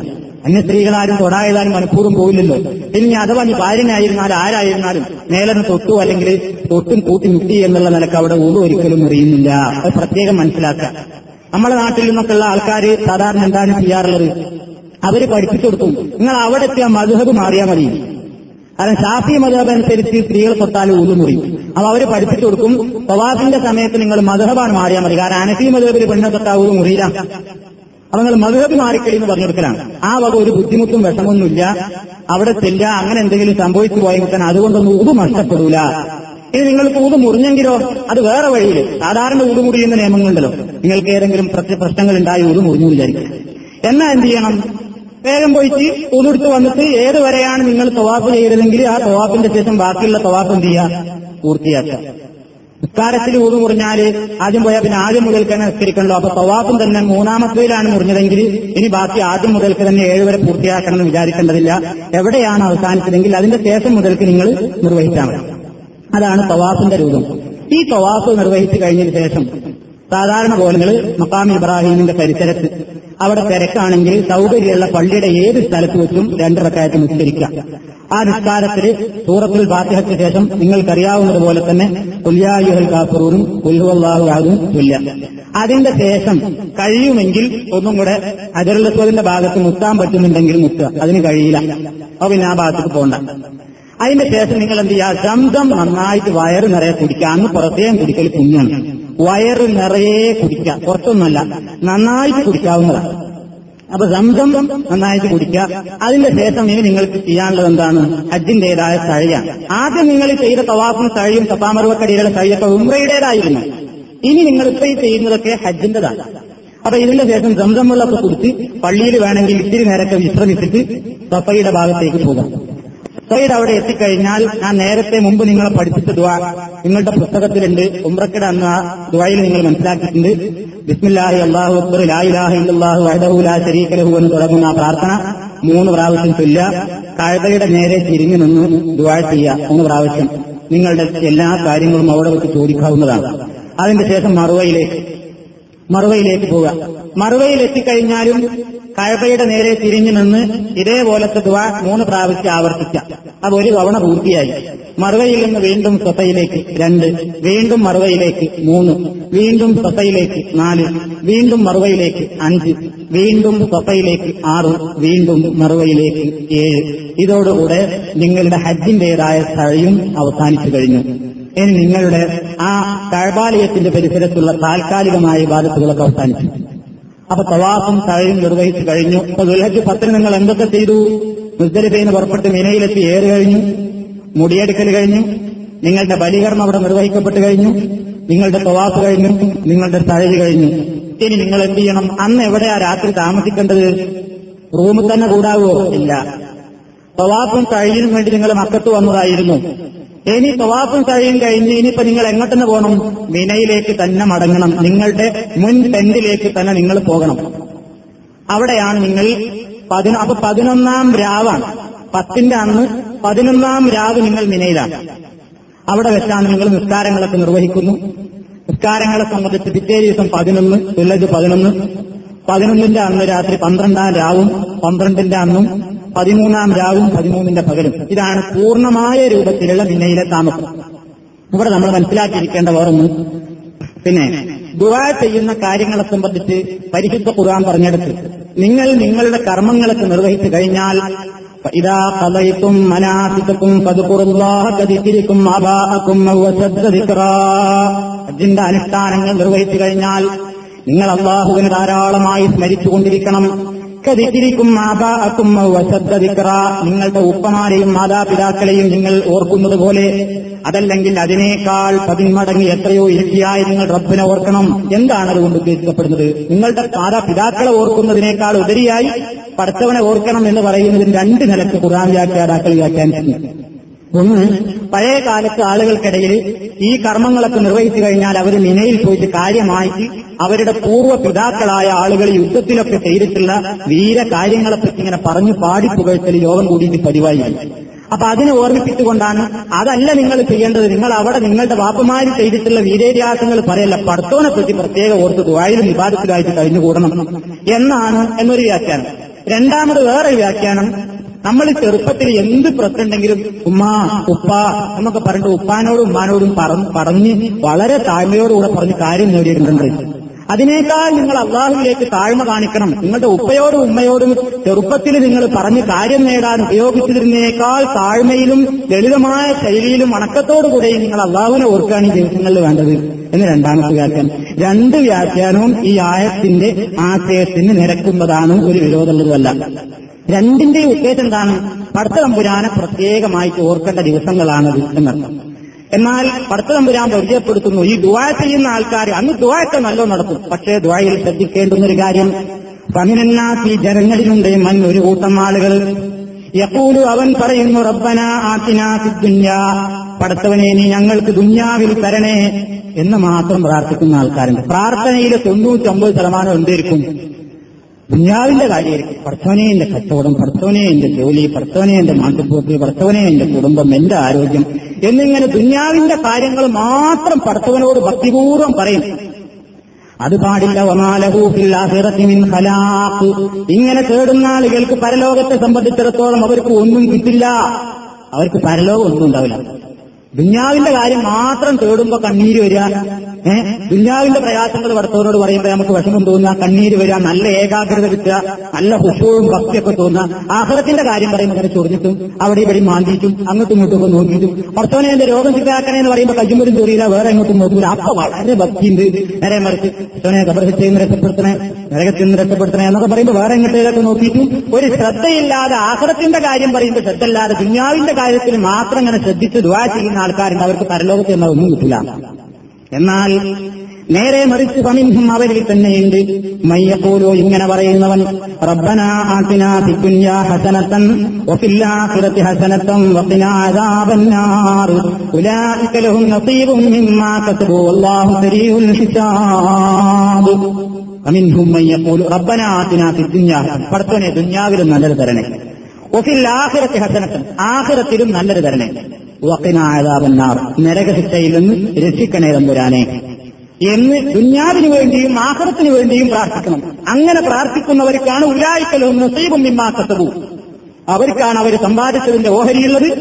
അന്യ സ്ത്രീകളാരും തൊടായതാനും മനഃപൂർവം പോയില്ലല്ലോ ഇനി അഥവാ നീ ഭാര്യനായിരുന്നാലും ആരായിരുന്നാലും മേലന് തൊട്ടു അല്ലെങ്കിൽ തൊട്ടും കൂട്ടി മുട്ടി എന്നുള്ള നിലയ്ക്ക് അവിടെ ഊട് ഒരിക്കലും അറിയുന്നില്ല അത് പ്രത്യേകം മനസ്സിലാക്കുക. നമ്മുടെ നാട്ടിൽ നിന്നൊക്കെയുള്ള ആൾക്കാർ സാധാരണ എന്താണ് ചെയ്യാറുള്ളത്? അവർ പഠിപ്പിച്ചു കൊടുക്കും. നിങ്ങൾ അവിടെ എത്തിയ മധുഹബ് മാറിയാൽ മതി. കാരണം ഷാഫി മധുഹബ് അനുസരിച്ച് സ്ത്രീകൾ തൊട്ടാൽ ഊത് മുറി അപ്പൊ അവർ പഠിപ്പിച്ചു കൊടുക്കും പ്രവാസിന്റെ സമയത്ത് നിങ്ങൾ മധുഹബാണ് മാറിയാൽ മതി. കാരണം അനഫി മധുഹബിൽ പെണ്ണെ തൊട്ടാ ഊത് മുറിയില്ല. അപ്പൊ നിങ്ങൾ മധുഹബ് മാറിക്കളി എന്ന് പറഞ്ഞു ആ വക ഒരു ബുദ്ധിമുട്ടും വിഷമൊന്നുമില്ല. അവിടെ ചെല്ല അങ്ങനെ എന്തെങ്കിലും സംഭവിച്ചു പോയി തന്നെ അതുകൊണ്ടൊന്നും ഊത് നഷ്ടപ്പെടൂല. ഇനി നിങ്ങൾക്ക് ഊത് മുറിഞ്ഞെങ്കിലോ അത് വേറെ വഴിയിൽ സാധാരണ ഊത് മുറിയുന്ന നിയമങ്ങളുണ്ടല്ലോ. നിങ്ങൾക്ക് ഏതെങ്കിലും പ്രശ്നങ്ങൾ ഉണ്ടായി ഊത് മുറിഞ്ഞു വിചാരിക്കും എന്നാ എന്ത് ചെയ്യണം? വേഗം പോയിട്ട് ഊതുടുത്ത് വന്നിട്ട് ഏത് വരെയാണ് നിങ്ങൾ തവാഫ് ചെയ്തതെങ്കിൽ ആ തവാഫിന്റെ ശേഷം ബാക്കിയുള്ള തവാഫ് എന്ത് ചെയ്യുക? പൂർത്തിയാക്കുക. നിസ്കാരത്തിൽ ഊത് മുറിഞ്ഞാൽ ആദ്യം പോയാൽ പിന്നെ ആദ്യം മുതൽക്ക് തന്നെ നിസ്കരിക്കണല്ലോ അപ്പൊ തവാഫും തന്നെ മൂന്നാമത്തേലാണ് മുറിഞ്ഞതെങ്കിൽ ഇനി ബാക്കി ആദ്യം മുതൽക്ക് തന്നെ ഏഴുവരെ പൂർത്തിയാക്കണം എന്ന് വിചാരിക്കേണ്ടതില്ല. എവിടെയാണ് അവസാനിച്ചതെങ്കിൽ അതിന്റെ ശേഷം മുതൽക്ക് നിങ്ങൾ നിർവഹിച്ചാൽ മതി. അതാണ് തവാഫിന്റെ രൂപം. ഈ തവാഫ് നിർവഹിച്ചു കഴിഞ്ഞതിന് ശേഷം സാധാരണ പോലെ നിങ്ങൾ മക്കാം ഇബ്രാഹിമിന്റെ പരിസരത്ത് അവിടെ തിരക്കാണെങ്കിൽ സൗകര്യമുള്ള പള്ളിയുടെ ഏത് സ്ഥലത്ത് വെച്ചും രണ്ട് നിസ്കരിക്കാം ആ നിസ്കാരത്തിൽ സൂറത്തുൽ ഫാത്തിഹയ്ക്ക് ശേഷം നിങ്ങൾക്കറിയാവുന്നതുപോലെ തന്നെ കുല്യായുഹൽ കാഫറൂറും കുൽഹുവല്ലാഹുവാകും തുല്യ അതിന്റെ ശേഷം കഴിയുമെങ്കിൽ ഒന്നും കൂടെ അജറുലസ്വദിന്റെ ഭാഗത്ത് മുത്താൻ പറ്റുന്നുണ്ടെങ്കിൽ മുത്തുക. അതിന് കഴിയില്ല. അപ്പൊ പിന്നെ ആ ഭാഗത്തേക്ക് പോകണ്ട അതിന്റെ ശേഷം നിങ്ങൾ എന്ത് ചെയ്യുക? ശബ്ദം നന്നായിട്ട് വയറ് നിറയെ കുടിക്കുക. അന്ന് പുറത്തേയും കുടിക്കൽ പുണ്യാണ്. വയറ് നിറയെ കുടിക്കുക. പുറത്തൊന്നുമല്ല. നന്നായിട്ട് കുടിക്കാവുന്നതാണ്. അപ്പൊ സംസം നന്നായിട്ട് കുടിക്കുക. അതിന്റെ ശേഷം ഇനി നിങ്ങൾക്ക് ചെയ്യാനുള്ളത് എന്താണ്? ഹജ്ജിന്റേതായ തഴയാണ് ആദ്യം നിങ്ങൾ ചെയ്ത തവാഫും തഴയും സപ്പാമറുവക്കടിയുടെ തഴയൊക്കെ ഉമ്രയുടേതായിരുന്നു ഇനി നിങ്ങൾ ഇപ്പൊ ഈ ചെയ്യുന്നതൊക്കെ ഹജ്ജിന്റെതാണ്. അപ്പൊ ഇതിന്റെ ശേഷം സംസം വെള്ളമൊക്കെ കുടിച്ച് പള്ളിയിൽ വേണമെങ്കിൽ ഇത്തിരി നേരത്തെ വിശ്രമിച്ചിട്ട് സഫയുടെ ഭാഗത്തേക്ക് പോകാം. സൈഡ് അവിടെ എത്തിക്കഴിഞ്ഞാൽ ഞാൻ നേരത്തെ മുമ്പ് നിങ്ങളെ പഠിപ്പിച്ച ദുവ നിങ്ങളുടെ പുസ്തകത്തിലുണ്ട്. ഉംറക്കട എന്ന ദുവയിൽ നിങ്ങൾ മനസ്സിലാക്കിയിട്ടുണ്ട്. ബിസ്മില്ലാഹി അള്ളാഹു അക്ബർ ലാ ലഹു എന്ന് തുടങ്ങുന്ന പ്രാർത്ഥന മൂന്ന് പ്രാവശ്യം ചൊല്ല കഴതയുടെ നേരെ തിരിഞ്ഞു നിന്ന് ദുവാ ചെയ്യുക. മൂന്ന് പ്രാവശ്യം നിങ്ങളുടെ എല്ലാ കാര്യങ്ങളും അവിടെ വെച്ച് ചോദിക്കാവുന്നതാണ്. അതിന്റെ ശേഷം മറുവയിലേക്ക് മറുവയിലേക്ക് പോവുക. മറുവയിൽ എത്തിക്കഴിഞ്ഞാലും കഴബയുടെ നേരെ തിരിഞ്ഞു നിന്ന് ഇതേപോലത്തെ ദുവ മൂന്ന് പ്രാവശ്യം ആവർത്തിച്ച അത് ഒരു തവണ പൂർത്തിയായി. മറുവയിൽ നിന്ന് വീണ്ടും സ്വത്തയിലേക്ക് രണ്ട് വീണ്ടും മറുവയിലേക്ക് മൂന്ന് വീണ്ടും സ്വത്തയിലേക്ക് നാല് വീണ്ടും മറുവയിലേക്ക് അഞ്ച് വീണ്ടും സ്വത്തയിലേക്ക് ആറ് വീണ്ടും മറുവയിലേക്ക് ഏഴ്. ഇതോടുകൂടെ നിങ്ങളുടെ ഹജ്ജിന്റേതായ സ്ഥഴയും അവസാനിച്ചു കഴിഞ്ഞു. ഇനി നിങ്ങളുടെ ആ കഴബാലയത്തിന്റെ പരിസരത്തുള്ള താൽക്കാലികമായ ബാധത്തുകളൊക്കെ അവസാനിച്ചു. അപ്പൊ തവാഫും തഴയും നിർവഹിച്ചു കഴിഞ്ഞു. അപ്പൊ ദുൽഹജ് പത്തിന് നിങ്ങൾ എന്തൊക്കെ ചെയ്തു? മുസ്ദലിഫയിൽ പുറപ്പെട്ട് മിനയിലെത്തി ഏറ് കഴിഞ്ഞു. മുടിയെടുക്കൽ കഴിഞ്ഞു. നിങ്ങളുടെ ബലികർമ്മം അവിടെ നിർവഹിക്കപ്പെട്ട് കഴിഞ്ഞു. നിങ്ങളുടെ തവാഫ് കഴിഞ്ഞു. നിങ്ങളുടെ തഴവ് കഴിഞ്ഞു. ഇനി നിങ്ങൾ എന്ത് ചെയ്യണം? അന്ന് എവിടെയാ രാത്രി താമസിക്കേണ്ടത്? റൂമിൽ തന്നെ കൂടാവോ? ഇല്ല. തവാഫും തഴയിനും വേണ്ടി നിങ്ങൾ മക്കത്ത് വന്നതായിരുന്നു. ഇനി തവാഫും തഴയും കഴിഞ്ഞ് ഇനിയിപ്പോ നിങ്ങൾ എങ്ങോട്ടെന്ന് പോകണം? മിനയിലേക്ക് തന്നെ മടങ്ങണം. നിങ്ങളുടെ മുൻ ടെന്റിലേക്ക് തന്നെ നിങ്ങൾ പോകണം. അവിടെയാണ് നിങ്ങൾ അപ്പൊ പതിനൊന്നാം രാവാണ്. പത്തിന്റെ അന്ന് പതിനൊന്നാം രാവ് നിങ്ങൾ മിനയിലാണ്. അവിടെ വെച്ചാണ് നിങ്ങൾ നിസ്കാരങ്ങളൊക്കെ നിർവഹിക്കുന്നു. നിസ്കാരങ്ങളെ സംബന്ധിച്ച് പിറ്റേ ദിവസം പതിനൊന്ന് തുല്ലജ് പതിനൊന്ന്. പതിനൊന്നിന്റെ അന്ന് രാത്രി പന്ത്രണ്ടാം രാവും പന്ത്രണ്ടിന്റെ അന്നും പതിമൂന്നാം രാവും പതിമൂന്നിന്റെ പകലും. ഇതാണ് പൂർണമായ രൂപത്തിലുള്ള മിന്നയിലെ താമസം. ഇവിടെ നമ്മൾ മനസ്സിലാക്കിയിരിക്കേണ്ട വേറൊന്ന്. പിന്നെ ദുവാ ചെയ്യുന്ന കാര്യങ്ങളെ സംബന്ധിച്ച് പരിശുദ്ധ ഖുർആൻ പറഞ്ഞെടുത്ത് നിങ്ങൾ നിങ്ങളുടെ കർമ്മങ്ങളൊക്കെ നിർവഹിച്ചു കഴിഞ്ഞാൽ ഇതാ പതയിക്കും മനാസിക്കും പതുക്കുറുല്ലാഹതിരിക്കും അബാഹക്കും അതിന്റെ അനുഷ്ഠാനങ്ങൾ നിർവഹിച്ചു കഴിഞ്ഞാൽ നിങ്ങൾ അള്ളാഹുവിനെ ധാരാളമായി സ്മരിച്ചുകൊണ്ടിരിക്കണം. കതിരിക്കും മാതാക്കും വശദ്ദിക്ര നിങ്ങളുടെ ഉപ്പമാരെയും മാതാപിതാക്കളെയും നിങ്ങൾ ഓർക്കുന്നത് പോലെ അതല്ലെങ്കിൽ അതിനേക്കാൾ പതിന്മടങ്ങ് എത്രയോ ഇരട്ടിയായി നിങ്ങൾ റബ്ബിനെ ഓർക്കണം. എന്താണ് അതുകൊണ്ട് ഉദ്ദേശിക്കപ്പെടുന്നത്? നിങ്ങളുടെ മാതാപിതാക്കളെ ഓർക്കുന്നതിനേക്കാൾ ഉപരിയായി പഠിച്ചവനെ ഓർക്കണം എന്ന് പറയുന്നതിന് രണ്ട് നിലയ്ക്ക് ഖുർആൻ വ്യാഖ്യാതാക്കൾ വ്യാഖ്യാനിക്കുന്നു ഒന്ന് പഴയ കാലത്ത് ആളുകൾക്കിടയിൽ ഈ കർമ്മങ്ങളൊക്കെ നിർവഹിച്ചു കഴിഞ്ഞാൽ അവർ മിനയിൽ പോയിട്ട് കാര്യമായിട്ട് അവരുടെ പൂർവ പിതാക്കളായ ആളുകൾ യുദ്ധത്തിലൊക്കെ ചെയ്തിട്ടുള്ള വീര കാര്യങ്ങളെപ്പറ്റി ഇങ്ങനെ പറഞ്ഞു പാടി പുകഴ്ത്തൽ യോഗം കൂടിയിട്ട് പതിവായി. അപ്പൊ അതിനെ ഓർമ്മിപ്പിച്ചുകൊണ്ടാണ് അതല്ല നിങ്ങൾ ചെയ്യേണ്ടത്. നിങ്ങൾ അവിടെ നിങ്ങളുടെ വാപ്പമാര് ചെയ്തിട്ടുള്ള വീരേരിയാസങ്ങൾ പറയല്ല. പടത്തോനെ പറ്റി പ്രത്യേക ഓർത്ത് ദുബായിലും വിവാദത്തിലായിട്ട് കഴിഞ്ഞുകൂടണം. എന്നാണ് എന്നൊരു വ്യാഖ്യാനം. രണ്ടാമത് വേറെ വ്യാഖ്യാനം. നമ്മൾ ചെറുപ്പത്തിൽ എന്ത് പ്രശ്നമുണ്ടെങ്കിലും ഉമ്മ ഉപ്പ എന്നൊക്കെ പറഞ്ഞിട്ട് ഉപ്പാനോടും ഉമ്മാനോടും പറഞ്ഞ് വളരെ താഴ്മയോടുകൂടെ പറഞ്ഞ് കാര്യം നേടിയിട്ടുണ്ട്. അതിനേക്കാൾ നിങ്ങൾ അള്ളാഹുവിലേക്ക് താഴ്മ കാണിക്കണം. നിങ്ങളുടെ ഉപ്പയോടും ഉമ്മയോടും ചെറുപ്പത്തിൽ നിങ്ങൾ പറഞ്ഞ് കാര്യം നേടാൻ ഉപയോഗിച്ചതിനേക്കാൾ താഴ്മയിലും ലളിതമായ ശൈലിയിലും വണക്കത്തോടുകൂടെയും നിങ്ങൾ അള്ളാഹുവിനെ ഓർക്കുകയാണ് ഈ ദിവസങ്ങളിൽ വേണ്ടത് എന്ന് രണ്ടാമത്തെ വ്യാഖ്യാനം. രണ്ട് വ്യാഖ്യാനവും ഈ ആയത്തിന്റെ ആശയത്തിന് നിരക്കുന്നതാണ് ഒരു വിരോധമുള്ളതുമല്ല. രണ്ടിന്റെ ഉദ്ദേശം എന്താണ് പടത്തമ്പുരാനെ പ്രത്യേകമായിട്ട് ഓർക്കേണ്ട ദിവസങ്ങളാണ് എന്നർത്ഥം. എന്നാൽ പടത്തമ്പുരാൻ പരിചയപ്പെടുത്തുന്നു ഈ ദുവാ ചെയ്യുന്ന ആൾക്കാർ അന്ന് ദുവായൊക്കെ നല്ലോ നടത്തും. പക്ഷേ ദുവായിൽ ശ്രദ്ധിക്കേണ്ടുന്ന ഒരു കാര്യം ഈ ജനങ്ങളിലുണ്ട് മൻ ഒരു കൂട്ടം ആളുകൾ. യക്കൂലു അവൻ പറയുന്നു റബ്ബന ആത്തിനാ ഫിദ്ദുന്യ പടത്തവനെ നീ ഞങ്ങൾക്ക് ദുന്യാവിൽ തരണേ എന്ന് മാത്രം പ്രാർത്ഥിക്കുന്ന ആൾക്കാരുണ്ട്. പ്രാർത്ഥനയിലെ തൊണ്ണൂറ്റൊമ്പത് ശതമാനം എന്തായിരിക്കും ദുന്യാവിന്റെ കാര്യമായിരിക്കും. ഭർത്താവിനെ എന്റെ കച്ചവടം ഭർത്താവിനെ എന്റെ ജോലി ഭർത്താവിനെ എന്റെ മാട്ടുപോക്ക് ഭർത്താവിനെ എന്റെ കുടുംബം എന്റെ ആരോഗ്യം. എന്നിങ്ങനെ ദുഞ്ഞാവിന്റെ കാര്യങ്ങൾ മാത്രം ഭർത്താവിനോട് ഭക്തിപൂർവം പറയും. അത് പാടില്ല. വമാലഹൂഫില്ലാഹിറത്തിമിൻ ഖലാഖ്. ഇങ്ങനെ തേടുന്ന ആളുകൾക്ക് പരലോകത്തെ സംബന്ധിച്ചിടത്തോളം അവർക്ക് ഒന്നും കിട്ടില്ല. അവർക്ക് പരലോകം ഒന്നും ഉണ്ടാവില്ല. ദുഞ്ഞാവിന്റെ കാര്യം മാത്രം തേടുമ്പോ കണ്ണീര് വരിക. ഏഹ് ദുഞ്ഞാവിന്റെ പ്രയാസങ്ങൾ ഭർത്തവരോട് പറയുമ്പോൾ നമുക്ക് വിഷമം തോന്നുക കണ്ണീര് വരിക നല്ല ഏകാഗ്രത കിട്ടുക നല്ല ഹുഷവും ഭക്തിയൊക്കെ തോന്നുക. ആഹ്ലത്തിന്റെ കാര്യം പറയുമ്പോൾ അങ്ങനെ ചൊറിഞ്ഞിട്ടും അവിടെ ഇവിടെ മാന്തിയിട്ടും അങ്ങോട്ടും ഇങ്ങോട്ടും ഒക്കെ നോക്കിയിട്ടും. ഭർത്തവനെ എന്റെ രോഗം ശിക്കാക്കണേ എന്ന് പറയുമ്പോൾ കയ്യുമ്പോഴും ചൊറിയില്ല വേറെ എങ്ങോട്ടും നോക്കില്ല അപ്പൊ വളരെ ഭക്തിയുണ്ട്. നേരെ മറിച്ച് ഭർത്തവനെ കബർഹത്തിൽ നിന്ന് രക്ഷപ്പെടുത്തണേ നരകത്തിൽ നിന്ന് രക്ഷപ്പെടുത്തണേ എന്നൊക്കെ പറയുമ്പോൾ വേറെ എങ്ങോട്ടേക്ക് നോക്കിയിട്ടും ഒരു ശ്രദ്ധയില്ലാതെ ആഹ്ലത്തിന്റെ കാര്യം പറയുമ്പോൾ ശ്രദ്ധയില്ലാതെ ദുഞ്ഞാവിന്റെ കാര്യത്തിൽ മാത്രം അങ്ങനെ ശ്രദ്ധിച്ച് ദുവാ ചെയ്യുന്ന ആൾക്കാരുണ്ട്. അവർക്ക് പരലോകത്ത് എന്ന ഒന്നും കിട്ടില്ല. എന്നാൽ നേരെ മറിച്ച് പമിൻഹും അവരിൽ തന്നെയുണ്ട്. മയ്യപ്പോലോ ഇങ്ങനെ പറയുന്നവൻ റബ്ബന ആതിനാ ഫിദ്ദുന്യാ ഹസനത്തൻ വഫില്ലാഖിറതി ഹസനത്തൻ ലഹും നസീബും മിമ്മാ തരണേ വഫില്ലാഖിറതി ഹസനത്തൻ തരണേ വക്കിനായതാപന്നാർ നരകശിക്ഷയിൽ നിന്ന് രക്ഷിക്കണേ തമ്പുരാനെ. എന്ന് ദുന്യാവിന് വേണ്ടിയും ആഹ്റത്തിന് വേണ്ടിയും പ്രാർത്ഥിക്കണം. അങ്ങനെ പ്രാർത്ഥിക്കുന്നവർക്കാണ് ഉലായിക്കലും നസീബും മിമ്മാക്കത്തവും അവർക്കാണ് അവർ സമ്പാദിച്ചതിന്റെ ഓഹരിയുള്ളത്.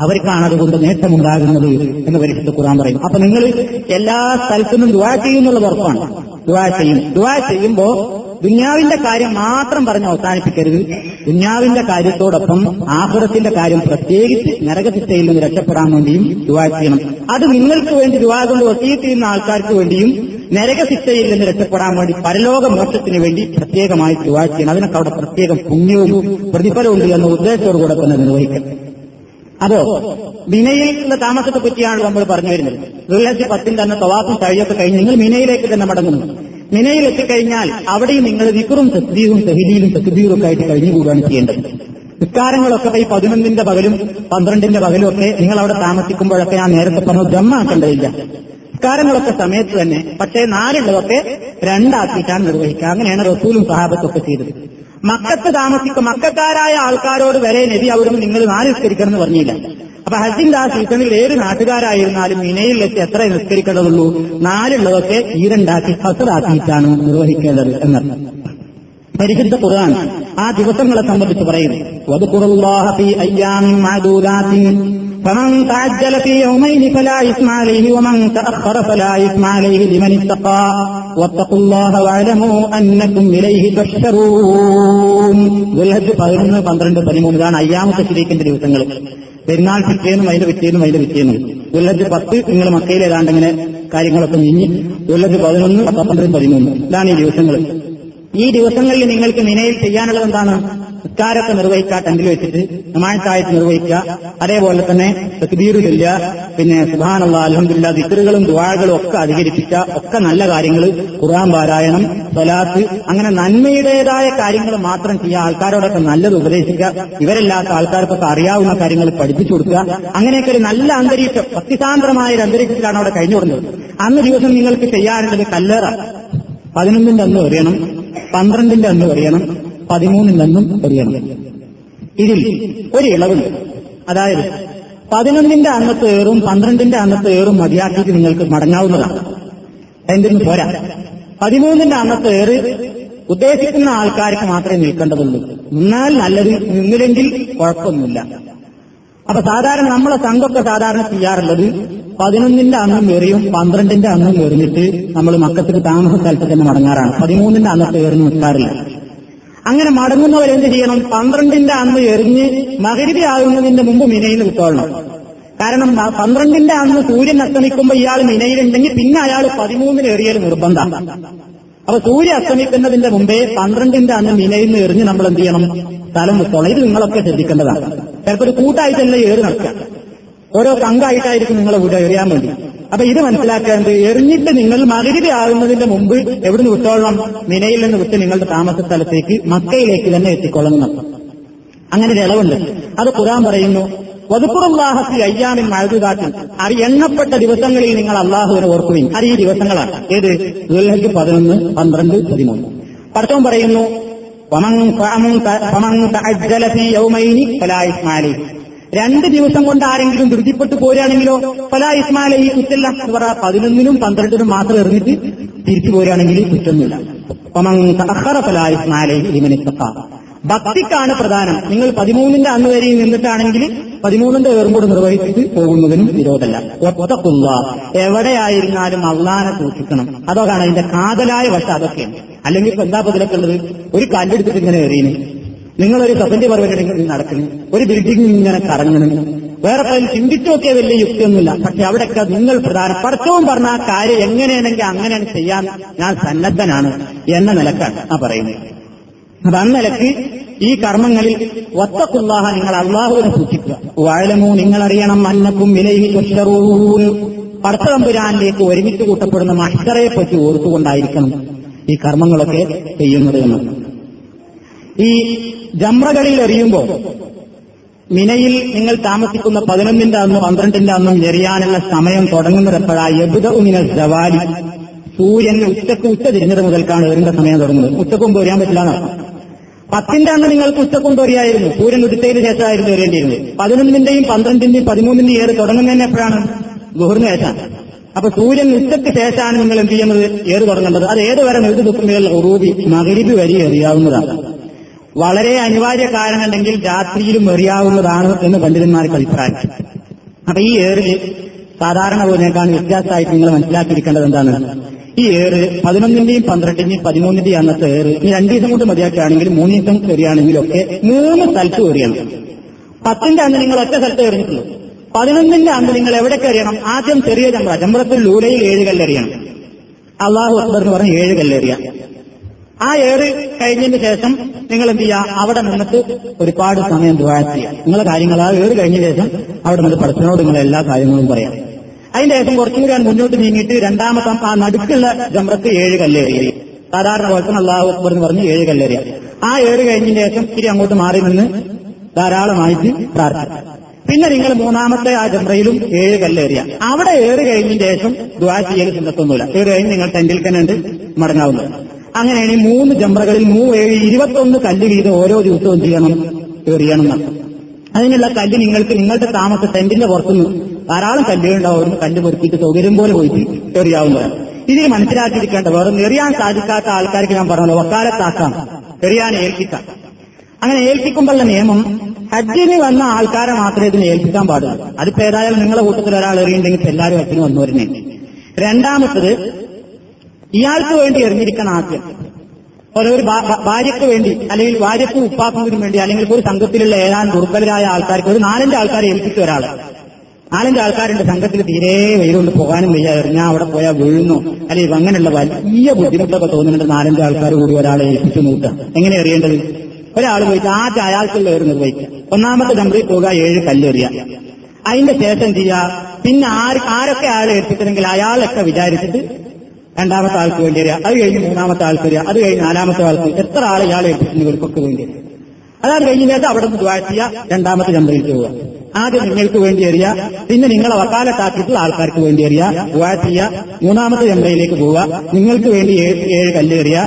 അവർക്കാണ് അതുകൊണ്ട് നേട്ടമുണ്ടാകുന്നത് എന്ന് പരിശുദ്ധ ഖുറാൻ പറയും അപ്പൊ നിങ്ങൾ എല്ലാ സ്ഥലത്തുനിന്നും ദുവാ ചെയ്യുന്നുള്ളത് ഉറപ്പാണ്. ദുവാ ചെയ്യും. ദുവാ ചെയ്യുമ്പോ ദുന്യാവിന്റെ കാര്യം മാത്രം പറഞ്ഞ് അവസാനിപ്പിക്കരുത്. ദുന്യാവിന്റെ കാര്യത്തോടൊപ്പം ആഹുറത്തിന്റെ കാര്യം പ്രത്യേകിച്ച് നരകശിക്ഷയിൽ നിന്ന് രക്ഷപ്പെടാൻ വേണ്ടിയും ദുവാ ചെയ്യണം. അത് നിങ്ങൾക്ക് വേണ്ടി ദുവാ കൊണ്ട് വസീത്ത് ചെയ്യുന്ന ആൾക്കാർക്ക് വേണ്ടിയും നരകശിക്ഷയിൽ നിന്ന് രക്ഷപ്പെടാൻ വേണ്ടി പരലോക മോക്ഷത്തിന് വേണ്ടി പ്രത്യേകമായി ദുവാ ചെയ്യണം. അതിനൊക്കെ അവിടെ പ്രത്യേകം പുണ്യവും പ്രതിഫലവും ഉണ്ട് എന്ന ഉദ്ദേശത്തോടു കൂടെ തന്നെ നിർവഹിക്കണം അതോ മിനയിലേക്കുള്ള താമസത്തെ പറ്റിയാണ് നമ്മൾ പറഞ്ഞു വരുന്നത്. വെള്ളിയാഴ്ച പത്തിന് തന്നെ തവാപ്പും കഴിയൊക്കെ കഴിഞ്ഞ് നിങ്ങൾ മിനയിലേക്ക് തന്നെ മടങ്ങുന്നു. മിനയിൽ എത്തിക്കഴിഞ്ഞാൽ അവിടെയും നിങ്ങൾ വിക്കുറും തസ്ബീഹും തഹിലിയിലും തസ്ബീറും ഒക്കെ ആയിട്ട് കഴിഞ്ഞുകൂടാണ് ചെയ്യേണ്ടത്. നിസ്കാരങ്ങളൊക്കെ ഈ പതിനൊന്നിന്റെ പകലും പന്ത്രണ്ടിന്റെ പകലും ഒക്കെ നിങ്ങൾ അവിടെ താമസിക്കുമ്പോഴൊക്കെ ഞാൻ നേരത്തെ പറഞ്ഞു ജമ്മാക്കേണ്ടതില്ല. നിസ്കാരങ്ങളൊക്കെ സമയത്ത് തന്നെ പക്ഷേ നാലുള്ളതൊക്കെ രണ്ടാക്കിയിട്ടാണ് നിർവഹിക്കുക. അങ്ങനെയാണ് റസൂലും സഹാബത്തൊക്കെ ചെയ്തത്. മക്കത്ത് താമസിക്കും മക്കാരായ ആൾക്കാരോട് വരെ നബി അവരും നിങ്ങൾ നാല് നിസ്കരിക്കണം എന്ന് പറഞ്ഞില്ല. അപ്പൊ ഹസിന്റെ ആ സീസണിൽ ഏത് നാട്ടുകാരായിരുന്നാലും മിനയിൽ വെച്ച് എത്ര നിസ്കരിക്കേണ്ടതുള്ളൂ? നാലുള്ളതൊക്കെ ഈരണ്ടാക്കി ഹസറാക്കിയിട്ടാണ് നിർവഹിക്കേണ്ടത് എന്നർത്ഥം പരിശുദ്ധ ഖുർആൻ ആ ദിവസങ്ങളെ സംബന്ധിച്ച് പറയുന്നു. വദ്കുറുല്ലാഹ ഫീ അയ്യാമിൻ മഅദൂദാത്തിൻ فمن تعجل في يومين فلا إثم عليه ومن تأخر فلا إثم عليه لمن اتقى واتقوا الله واعلموا أنكم إليه تحشرون ദുൽഹജ് പതിനൊന്ന് പന്ത്രണ്ട് പതിമൂന്ന് ഇതാണ് അയ്യാമത്തെ ശരിക്കേണ്ട ദിവസങ്ങൾ പെരുന്നാൾ പിറ്റേന്നും അതിന്റെ പിറ്റേന്നും അതിന്റെ പിറ്റേന്നും ദുൽഹജ് പത്ത് നിങ്ങൾ മക്കയിൽ ഏതാണ്ട് ഇങ്ങനെ കാര്യങ്ങളൊക്കെ നീങ്ങി ദുൽഹജ് പതിനൊന്ന് പന്ത്രണ്ട് പതിമൂന്ന് ഇതാണ് ഈ ദിവസങ്ങൾ ഈ ദിവസങ്ങളിൽ നിങ്ങൾക്ക് നിലയിൽ ചെയ്യാനുള്ളത് എന്താണ് നിസ്കാരത്തെ നിർവഹിക്കുക ടെന്റിൽ വെച്ചിട്ട് നമാഴത്തായിട്ട് നിർവഹിക്കുക. അതേപോലെ തന്നെ തക്ബീർ ചൊല്ലുക. പിന്നെ സുബാനുള്ള അലഹമില്ല ദിക്കറുകളും ദുവാകളും ഒക്കെ അധികരിപ്പിക്കുക. ഒക്കെ നല്ല കാര്യങ്ങൾ ഖുർആൻ പാരായണം സ്വലാത്ത് അങ്ങനെ നന്മയുടേതായ കാര്യങ്ങൾ മാത്രം ചെയ്യുക. ആൾക്കാരോടൊക്കെ നല്ലത് ഉപദേശിക്കുക. ഇവരല്ലാത്ത ആൾക്കാർക്കൊക്കെ അറിയാവുന്ന കാര്യങ്ങൾ പഠിപ്പിച്ചു കൊടുക്കുക. അങ്ങനെയൊക്കെ ഒരു നല്ല അന്തരീക്ഷം ഭക്തിസാന്ദ്രമായ ഒരു അന്തരീക്ഷത്തിലാണ് അവിടെ കഴിഞ്ഞു കൊടുത്തത് അന്ന് ദിവസം നിങ്ങൾക്ക് ചെയ്യാനുള്ളത് കല്ലേറ. പതിനൊന്നിന്റെ അന്ന് എറിയണം പന്ത്രണ്ടിന്റെ അന്ന് എറിയണം പതിമൂന്നിന്റെ അന്നും എറിയണം ഇതിൽ ഒരു ഇളവുണ്ട് അതായത് പതിനൊന്നിന്റെ അന്നത്തെ ഏറും പന്ത്രണ്ടിന്റെ അന്നത്തെ ഏറും മതിയാക്കിയിട്ട് നിങ്ങൾക്ക് മടങ്ങാവുന്നതാണ്. എന്തിനും പോരാ. പതിമൂന്നിന്റെ അന്നത്തെ ഏറ് ഉദ്ദേശിക്കുന്ന ആൾക്കാർക്ക് മാത്രമേ നിൽക്കേണ്ടതുള്ളൂ. നിന്നാൽ നല്ലത് നിന്നില്ലെങ്കിൽ കുഴപ്പമൊന്നുമില്ല. അപ്പൊ സാധാരണ നമ്മളെ സംഘമൊക്കെ സാധാരണ ചെയ്യാറുള്ളത് പതിനൊന്നിന്റെ അന്നും എറിയും പന്ത്രണ്ടിന്റെ അന്നും എറിഞ്ഞിട്ട് നമ്മൾ മക്കത്തിന് താമസ സ്ഥലത്ത് തന്നെ മടങ്ങാറാണ്. പതിമൂന്നിന്റെ അന്നത്തെ എറിഞ്ഞ് നിൽക്കാറില്ല. അങ്ങനെ മടങ്ങുന്നവർ എന്ത് ചെയ്യണം? പന്ത്രണ്ടിന്റെ അന്ന് എറിഞ്ഞ് മകരുതി ആകുന്നതിന്റെ മുമ്പ് മിനയിൽ ഉൾക്കൊള്ളണം. കാരണം പന്ത്രണ്ടിന്റെ അന്ന് സൂര്യൻ അസ്തമിക്കുമ്പോൾ ഇയാൾ മിനയിലുണ്ടെങ്കിൽ പിന്നെ അയാൾ പതിമൂന്നിന് എറിയൽ നിർബന്ധം. അപ്പൊ സൂര്യ അസ്തമിക്കുന്നതിന്റെ മുമ്പേ പന്ത്രണ്ടിന്റെ അന്ന് മിനയിൽ നിന്ന് എറിഞ്ഞ് നമ്മൾ എന്ത് ചെയ്യണം? സ്ഥലം വിട്ടോളണം ഇത് നിങ്ങളൊക്കെ ശ്രദ്ധിക്കേണ്ടതാണ്. ചിലപ്പോൾ ഒരു കൂട്ടായിട്ടല്ല ഏറ് നടക്കുക. ഓരോ പങ്കായിട്ടായിരിക്കും നിങ്ങളെ കൂടെ എറിയാൻ വേണ്ടി. അപ്പൊ ഇത് മനസ്സിലാക്കേണ്ടത് എറിഞ്ഞിട്ട് നിങ്ങൾ മകരിതി ആകുന്നതിന്റെ മുമ്പ് എവിടുന്ന് വിട്ടോളണം? മിനയിൽ നിന്ന് വിട്ട് നിങ്ങളുടെ താമസ സ്ഥലത്തേക്ക് മക്കയിലേക്ക് തന്നെ എത്തിക്കൊള്ളണം അങ്ങനെ ഒരു ഇളവുണ്ട്. അത് ഖുർആൻ പറയുന്നു വതുക്കുറുല്ലാഹത്തി അയ്യാമിൻ മഴതുകാത്തിൽ അത് എണ്ണപ്പെട്ട ദിവസങ്ങളിൽ നിങ്ങൾ അള്ളാഹുവിനെ ഓർക്കുവിൻ അത് ഈ ദിവസങ്ങളാണ്. ഏത്? ദുൽഹജ് പതിനൊന്ന് പന്ത്രണ്ട് പതിമൂന്ന്. പഠിത്തം പറയുന്നു രണ്ട് ദിവസം കൊണ്ട് ആരെങ്കിലും ധൃതിപ്പെട്ട് പോരുകയാണെങ്കിലോ പല ഇസ്മാല ഈ കുറ്റല്ല എന്ന് പതിനൊന്നിനും പന്ത്രണ്ടിനും മാത്രം എറിഞ്ഞിട്ട് തിരിച്ചു പോരുകയാണെങ്കിൽ കുറ്റൊന്നുമില്ല. ഭക്തിക്കാണ് പ്രധാനം. നിങ്ങൾ പതിമൂന്നിന്റെ അന്ന് വരെയും നിന്നിട്ടാണെങ്കിൽ പതിമൂന്നിന്റെ ഏറുമ്പോട് നിർവഹിച്ചിട്ട് പോകുന്നതിനും വിരോധമല്ല. ഒത്തക്കുള്ള എവിടെയായിരുന്നാലും അള്ളാനെ സൂക്ഷിക്കണം. അതൊക്കെയാണ് അതിന്റെ കാതലായ വശം അതൊക്കെയാണ്. അല്ലെങ്കിൽ എന്താ പതിലൊക്കെ ഉള്ളത്? ഒരു കല്ലെടുത്തിട്ട് ഇങ്ങനെ എറിയുന്നു നിങ്ങളൊരു സഫന്റെ പർവതം നടക്കുന്നു ഒരു ബിൽഡിംഗ് ഇങ്ങനെ കറങ്ങണം. വേറെ പലരും ചിന്തിച്ചു നോക്കിയ വലിയ യുക്തിയൊന്നുമില്ല. പക്ഷെ അവിടെയൊക്കെ നിങ്ങൾ പ്രധാന പഠിച്ചവും പറഞ്ഞ ആ കാര്യം എങ്ങനെയാണെങ്കിൽ അങ്ങനെയാണ് ചെയ്യാൻ ഞാൻ സന്നദ്ധനാണ് എന്ന നിലക്കാണ് ആ പറയുന്നത്. അപ്പൊ അന്നലക്ക് ഈ കർമ്മങ്ങളിൽ ഒത്തക്കുള്ളാഹ നിങ്ങൾ അള്ളാഹുവിനെ സൂക്ഷിക്കുക. വാഴലമോ നിങ്ങളറിയണം അന്നക്കും വിലയിൽ പടത്തമ്പുരാനിലേക്ക് ഒരുമിച്ച് കൂട്ടപ്പെടുന്ന മഷറയെ പറ്റി ഓർത്തുകൊണ്ടായിരിക്കണം ഈ കർമ്മങ്ങളൊക്കെ ചെയ്യുന്നത് ഈ ജമ്രകളിൽ എറിയുമ്പോൾ മിനയിൽ നിങ്ങൾ താമസിക്കുന്ന പതിനൊന്നിന്റെ അന്നും പന്ത്രണ്ടിന്റെ അന്നും എറിയാനുള്ള സമയം തുടങ്ങുന്നത് എപ്പോഴാണ് യബുദുമിന ജവാലി. സൂര്യൻ ഉച്ചയ്ക്ക് ഉച്ച തിരിഞ്ഞത് മുതൽക്കാണ് എറിന്റെ സമയം തുടങ്ങുന്നത്. ഉച്ചക്കും എറിയാൻ പറ്റില്ല എന്നാണ് പത്തിന്റെ അന്ന് നിങ്ങൾക്ക് ഉച്ചക്കും എറിയായിരുന്നു സൂര്യൻ ഉദിച്ചതിന് ശേഷമായിരുന്നു എറിയേണ്ടിയിരുന്നത് പതിനൊന്നിന്റെയും പന്ത്രണ്ടിന്റെയും പതിമൂന്നിന്റെയും ഏറ് തുടങ്ങുന്നതിന് എപ്പോഴാണ്? ഗുഹറിന് ശേഷം അപ്പൊ സൂര്യൻ ഉച്ചയ്ക്ക് ശേഷമാണ് നിങ്ങൾ എന്ത് ചെയ്യുന്നത്? ഏറ് തുടങ്ങേണ്ടത്. അത് ഏതുവരെ വരെ ദുഃഖമേൽ ഉറൂബി മകരിബ് വരി എറിയാവുന്നതാണ്. വളരെ അനിവാര്യ കാരണമുണ്ടെങ്കിൽ രാത്രിയിലും എറിയാവുന്നതാണ് എന്ന് പണ്ഡിതന്മാർക്ക് അഭിപ്രായം അപ്പൊ ഈ ഏറിൽ സാധാരണ പോലിനേക്കാൾ വ്യത്യാസമായിട്ട് നിങ്ങൾ മനസ്സിലാക്കിയിരിക്കേണ്ടത് എന്താണ്? ഈ ഏറ് പതിനൊന്നിന്റെയും പന്ത്രണ്ടിന്റെയും പതിമൂന്നിന്റെയും അന്നത്തെ ഏറ് ഈ രണ്ടു ദിവസം കൊണ്ട് മതിയാക്കുകയാണെങ്കിലും മൂന്ന് ദിവസം എറിയാണെങ്കിലും ഒക്കെ മൂന്ന് സ്ഥലത്ത് എറിയണം പത്തിന്റെ അന്ന് നിങ്ങൾ ഒറ്റ സ്ഥലത്ത് എറിഞ്ഞിട്ടുള്ളൂ പതിനൊന്നിന്റെ അന്ന് നിങ്ങൾ എവിടെ കയറിയണം ആദ്യം ചെറിയ ചമ്പ്ര ചമ്പ്രത്തിൽ ലൂലയിൽ ഏഴ് കല്ലെറിയണം. അള്ളാഹു അക്ബർ എന്ന് പറഞ്ഞ ഏഴ് കല്ലെറിയാം. ആ ഏറ് കഴിഞ്ഞതിന് ശേഷം നിങ്ങൾ എന്ത് ചെയ്യുക അവിടെ നിന്നിട്ട് ഒരുപാട് സമയം ദുവാഴ്ച നിങ്ങളെ കാര്യങ്ങൾ ആ ഏറ് കഴിഞ്ഞ ശേഷം അവിടെ നിന്ന് പഠിച്ചതിനോട് നിങ്ങൾ എല്ലാ കാര്യങ്ങളും പറയാം. അതിന്റെ ശേഷം കുറച്ചും കൂടി മുന്നോട്ട് നീങ്ങിയിട്ട് രണ്ടാമത്തെ ആ നടുക്കുള്ള ജമ്രത്ത് ഏഴ് കല്ലേറിയ സാധാരണ പോലെ അള്ളാഹു അക്ബർ എന്ന് പറഞ്ഞ് ഏഴ് കല്ലേറിയ. ആ ഏഴ് കഴിഞ്ഞതിന് ശേഷം ഇത്തിരി അങ്ങോട്ട് മാറി നിന്ന് ധാരാളമായിട്ട് പ്രാർത്ഥിക്കും. പിന്നെ നിങ്ങൾ മൂന്നാമത്തെ ആ ജംറയിലും ഏഴ് കല്ലേറിയ. അവിടെ ഏറ് കഴിഞ്ഞതിന് ശേഷം ദ്വാ ചെയ്യൽ ചിന്തത്തൊന്നുമില്ല ഏറ് കഴിഞ്ഞ് നിങ്ങൾ ടെന്റിൽ തന്നെ ഉണ്ട് മടങ്ങാവുന്നത് അങ്ങനെയാണ് ഈ മൂന്ന് ജംറകളിൽ ഏഴ് ഇരുപത്തൊന്ന് കല്ല് വീതം ഓരോ ദിവസവും ചെയ്യണം എറിയണം എന്നർത്ഥം അതിനുള്ള കല്ല് നിങ്ങൾക്ക് നിങ്ങളുടെ താമസ ടെന്റിന്റെ പുറത്തുനിന്ന് ധാരാളം കല്ലുകളുണ്ടാവും കല്ല് പൊരുത്തിയിട്ട് സൗകര്യം പോലെ പോയിട്ട് എറിയാവുന്നതാണ് ഇതിൽ മനസ്സിലാക്കിയിരിക്കേണ്ട വേറെ എറിയാൻ സാധിക്കാത്ത ആൾക്കാർക്ക് ഞാൻ പറഞ്ഞല്ലോ വക്കാലത്താക്കാം എറിയാൻ ഏൽപ്പിക്കാം. അങ്ങനെ ഏൽപ്പിക്കുമ്പോഴുള്ള നിയമം ഹജ്ജിന് വന്ന ആൾക്കാരെ മാത്രമേ ഇതിനെ ഏൽപ്പിക്കാൻ പാടുള്ളൂ. അതിപ്പോ ഏതായാലും നിങ്ങളുടെ കൂട്ടത്തിൽ ഒരാൾ എറിയുണ്ടെങ്കിൽ എല്ലാവരും ഹജ്ജിന് വന്നു വരുന്നേ രണ്ടാമത്തത് ഇയാൾക്ക് വേണ്ടി എറിഞ്ഞിരിക്കണം ആദ്യം. ഭാ- ഭാര്യയ്ക്ക് വേണ്ടി അല്ലെങ്കിൽ ഭാര്യയ്ക്കും ഉപ്പാക്കുന്നതിനും വേണ്ടി അല്ലെങ്കിൽ ഒരു സംഘത്തിലുള്ള ഏതാനും ദുർബലരായ ആൾക്കാർക്ക് ഒരു നാലഞ്ച് ആൾക്കാരെ ഏൽപ്പിച്ച ഒരാൾ നാലഞ്ച് ആൾക്കാരുണ്ട് സംഘത്തിൽ തീരെ വെയിലുകൊണ്ട് പോകാനും വയ്യ. എറിഞ്ഞാൽ അവിടെ പോയാൽ വീഴുന്നു. അല്ലെങ്കിൽ അങ്ങനെയുള്ള വലിയ ബുദ്ധിമുട്ടൊക്കെ തോന്നുന്നുണ്ട് നാലഞ്ച് ആൾക്കാർ കൂടി ഒരാളെ ഏൽപ്പിച്ചു നോക്കുക എങ്ങനെ എറിയേണ്ടത്? ഒരാൾ പോയിട്ട് ആദ്യം അയാൾക്കുള്ള ഒരു നിർവഹിക്കുക. ഒന്നാമത്തെ നമ്പറിൽ പോകുക ഏഴ് കല്ലെറിയ. അതിന്റെ ശേഷം ചെയ്യുക? പിന്നെ ആര് ആരൊക്കെ അയാളെ ഏൽപ്പിച്ചിട്ടുണ്ടെങ്കിൽ അയാളൊക്കെ വിചാരിച്ചിട്ട് രണ്ടാമത്തെ ആൾക്ക് വേണ്ടി വരിക അത് കഴിഞ്ഞ് മൂന്നാമത്തെ ആൾക്ക് വരിക അത് കഴിഞ്ഞ് നാലാമത്തെ ആൾക്ക് എത്ര ആൾ ഇയാളെ ഏൽപ്പിച്ചിട്ടുണ്ട് ഇവർക്കൊക്കെ വേണ്ടി വരിക അതാണ് കഴിഞ്ഞ നേരത്തെ അവിടെ നിന്ന് ദ്വാ രണ്ടാമത്തെ നമ്പറിൽ പോവുക. ആദ്യം നിങ്ങൾക്ക് വേണ്ടി എറിയ പിന്നെ നിങ്ങളെ വക്കാലത്താക്കിയിട്ടുള്ള ആൾക്കാർക്ക് വേണ്ടി എറിയ ദ്വാ ചെയ്യുക മൂന്നാമത്തെ ജമ്പയിലേക്ക് പോവുക നിങ്ങൾക്ക് വേണ്ടി ഏഴ് കല്ലേറിയ